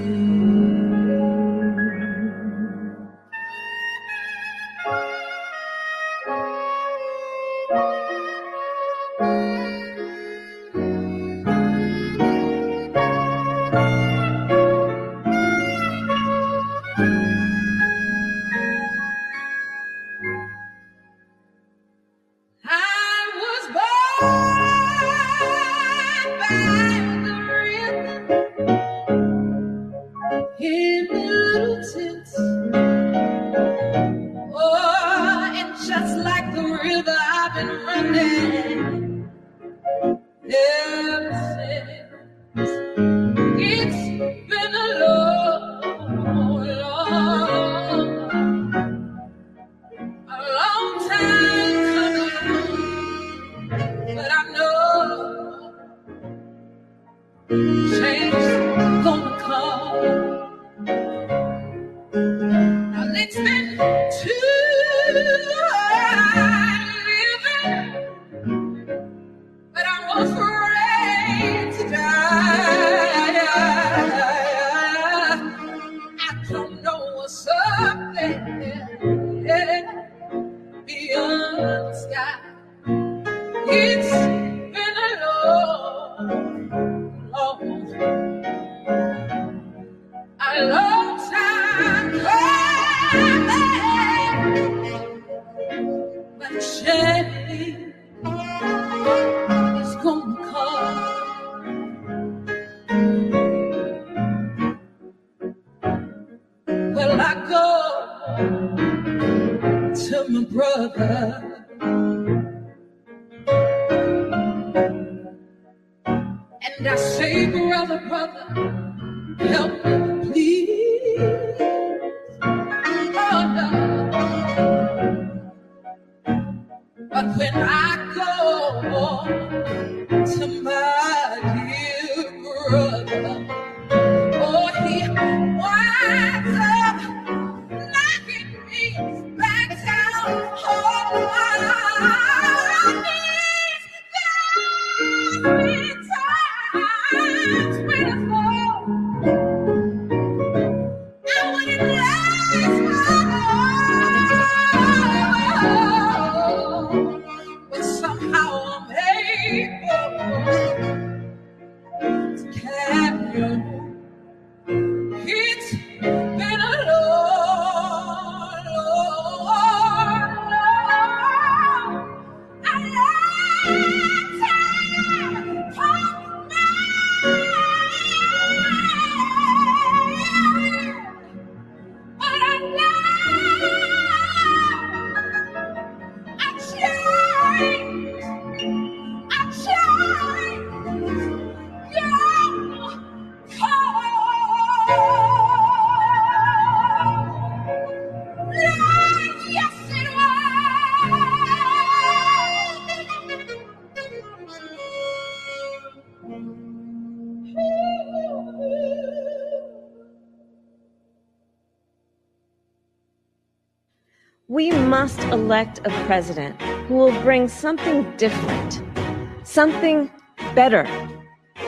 Elect a president who will bring something different, something better,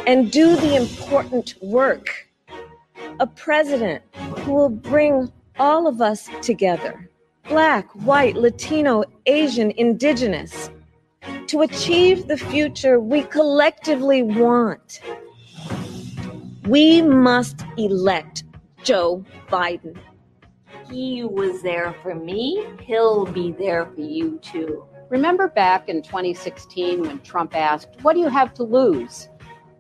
and do the important work. A president who will bring all of us together Black, white, Latino, Asian, Indigenous, to achieve the future we collectively want. We must elect Joe Biden. He was there for me. He'll be there for you too. Remember back in 2016 when Trump asked, What do you have to lose?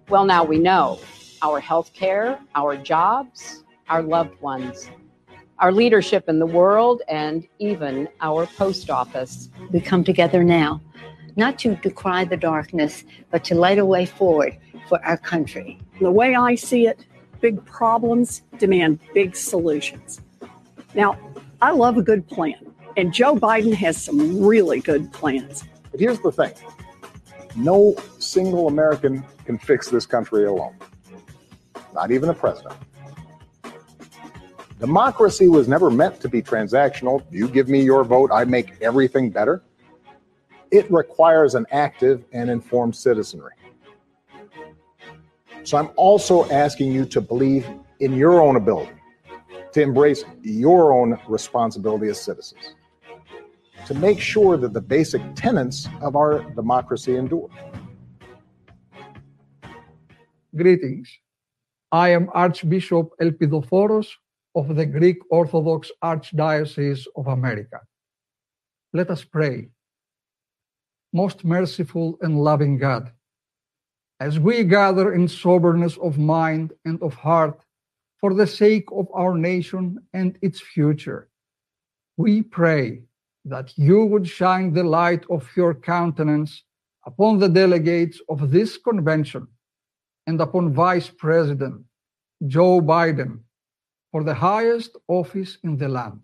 Well, now we know our health care, our jobs, our loved ones, our leadership in the world, and even our post office. We come together now, not to decry the darkness, but to light a way forward for our country. The way I see it, big problems demand big solutions. Now, I love a good plan, and Joe Biden has some really good plans. But here's the thing no single American can fix this country alone, not even the president. Democracy was never meant to be transactional. You give me your vote, I make everything better. It requires an active and informed citizenry. So I'm also asking you to believe in your own ability, to embrace your own responsibility as citizens, to make sure that the basic tenets of our democracy endure. Greetings. I am Archbishop Elpidophoros of the Greek Orthodox Archdiocese of America. Let us pray. Most merciful and loving God, as we gather in soberness of mind and of heart for the sake of our nation and its future, we pray that you would shine the light of your countenance upon the delegates of this convention and upon Vice President Joe Biden for the highest office in the land.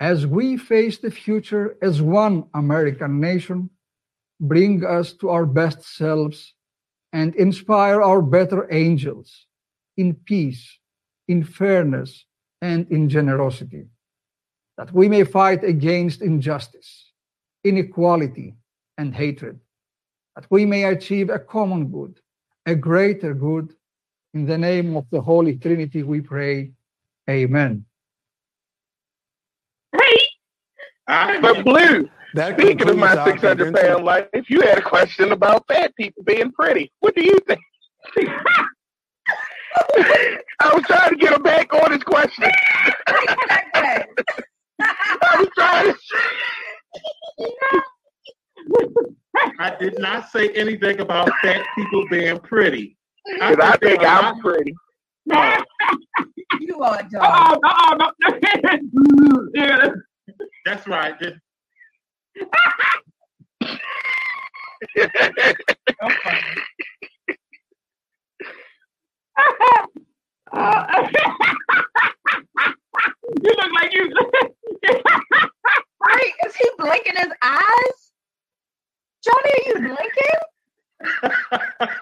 As we face the future as one American nation, bring us to our best selves and inspire our better angels in peace, in fairness, and in generosity, that we may fight against injustice, inequality, and hatred, that we may achieve a common good, a greater good. In the name of the Holy Trinity, we pray. Amen. But Blue, That speaking of my 600 pound life, if you had a question about fat people being pretty. What do you think? *laughs* I was trying to get him back on his question. I was trying to. I did not say anything about fat people being pretty. Because I think uh, I'm pretty. You are dumb. Oh, no, no. Yeah. That's right. *laughs* *laughs* you look like you. *laughs* Right? Is he blinking his eyes? Johnny, are you blinking?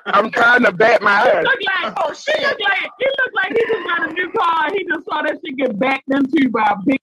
I'm trying to bat my You eyes. look like- oh, shit. He look like he look like he just got a new car. He just saw that shit get backed into by a big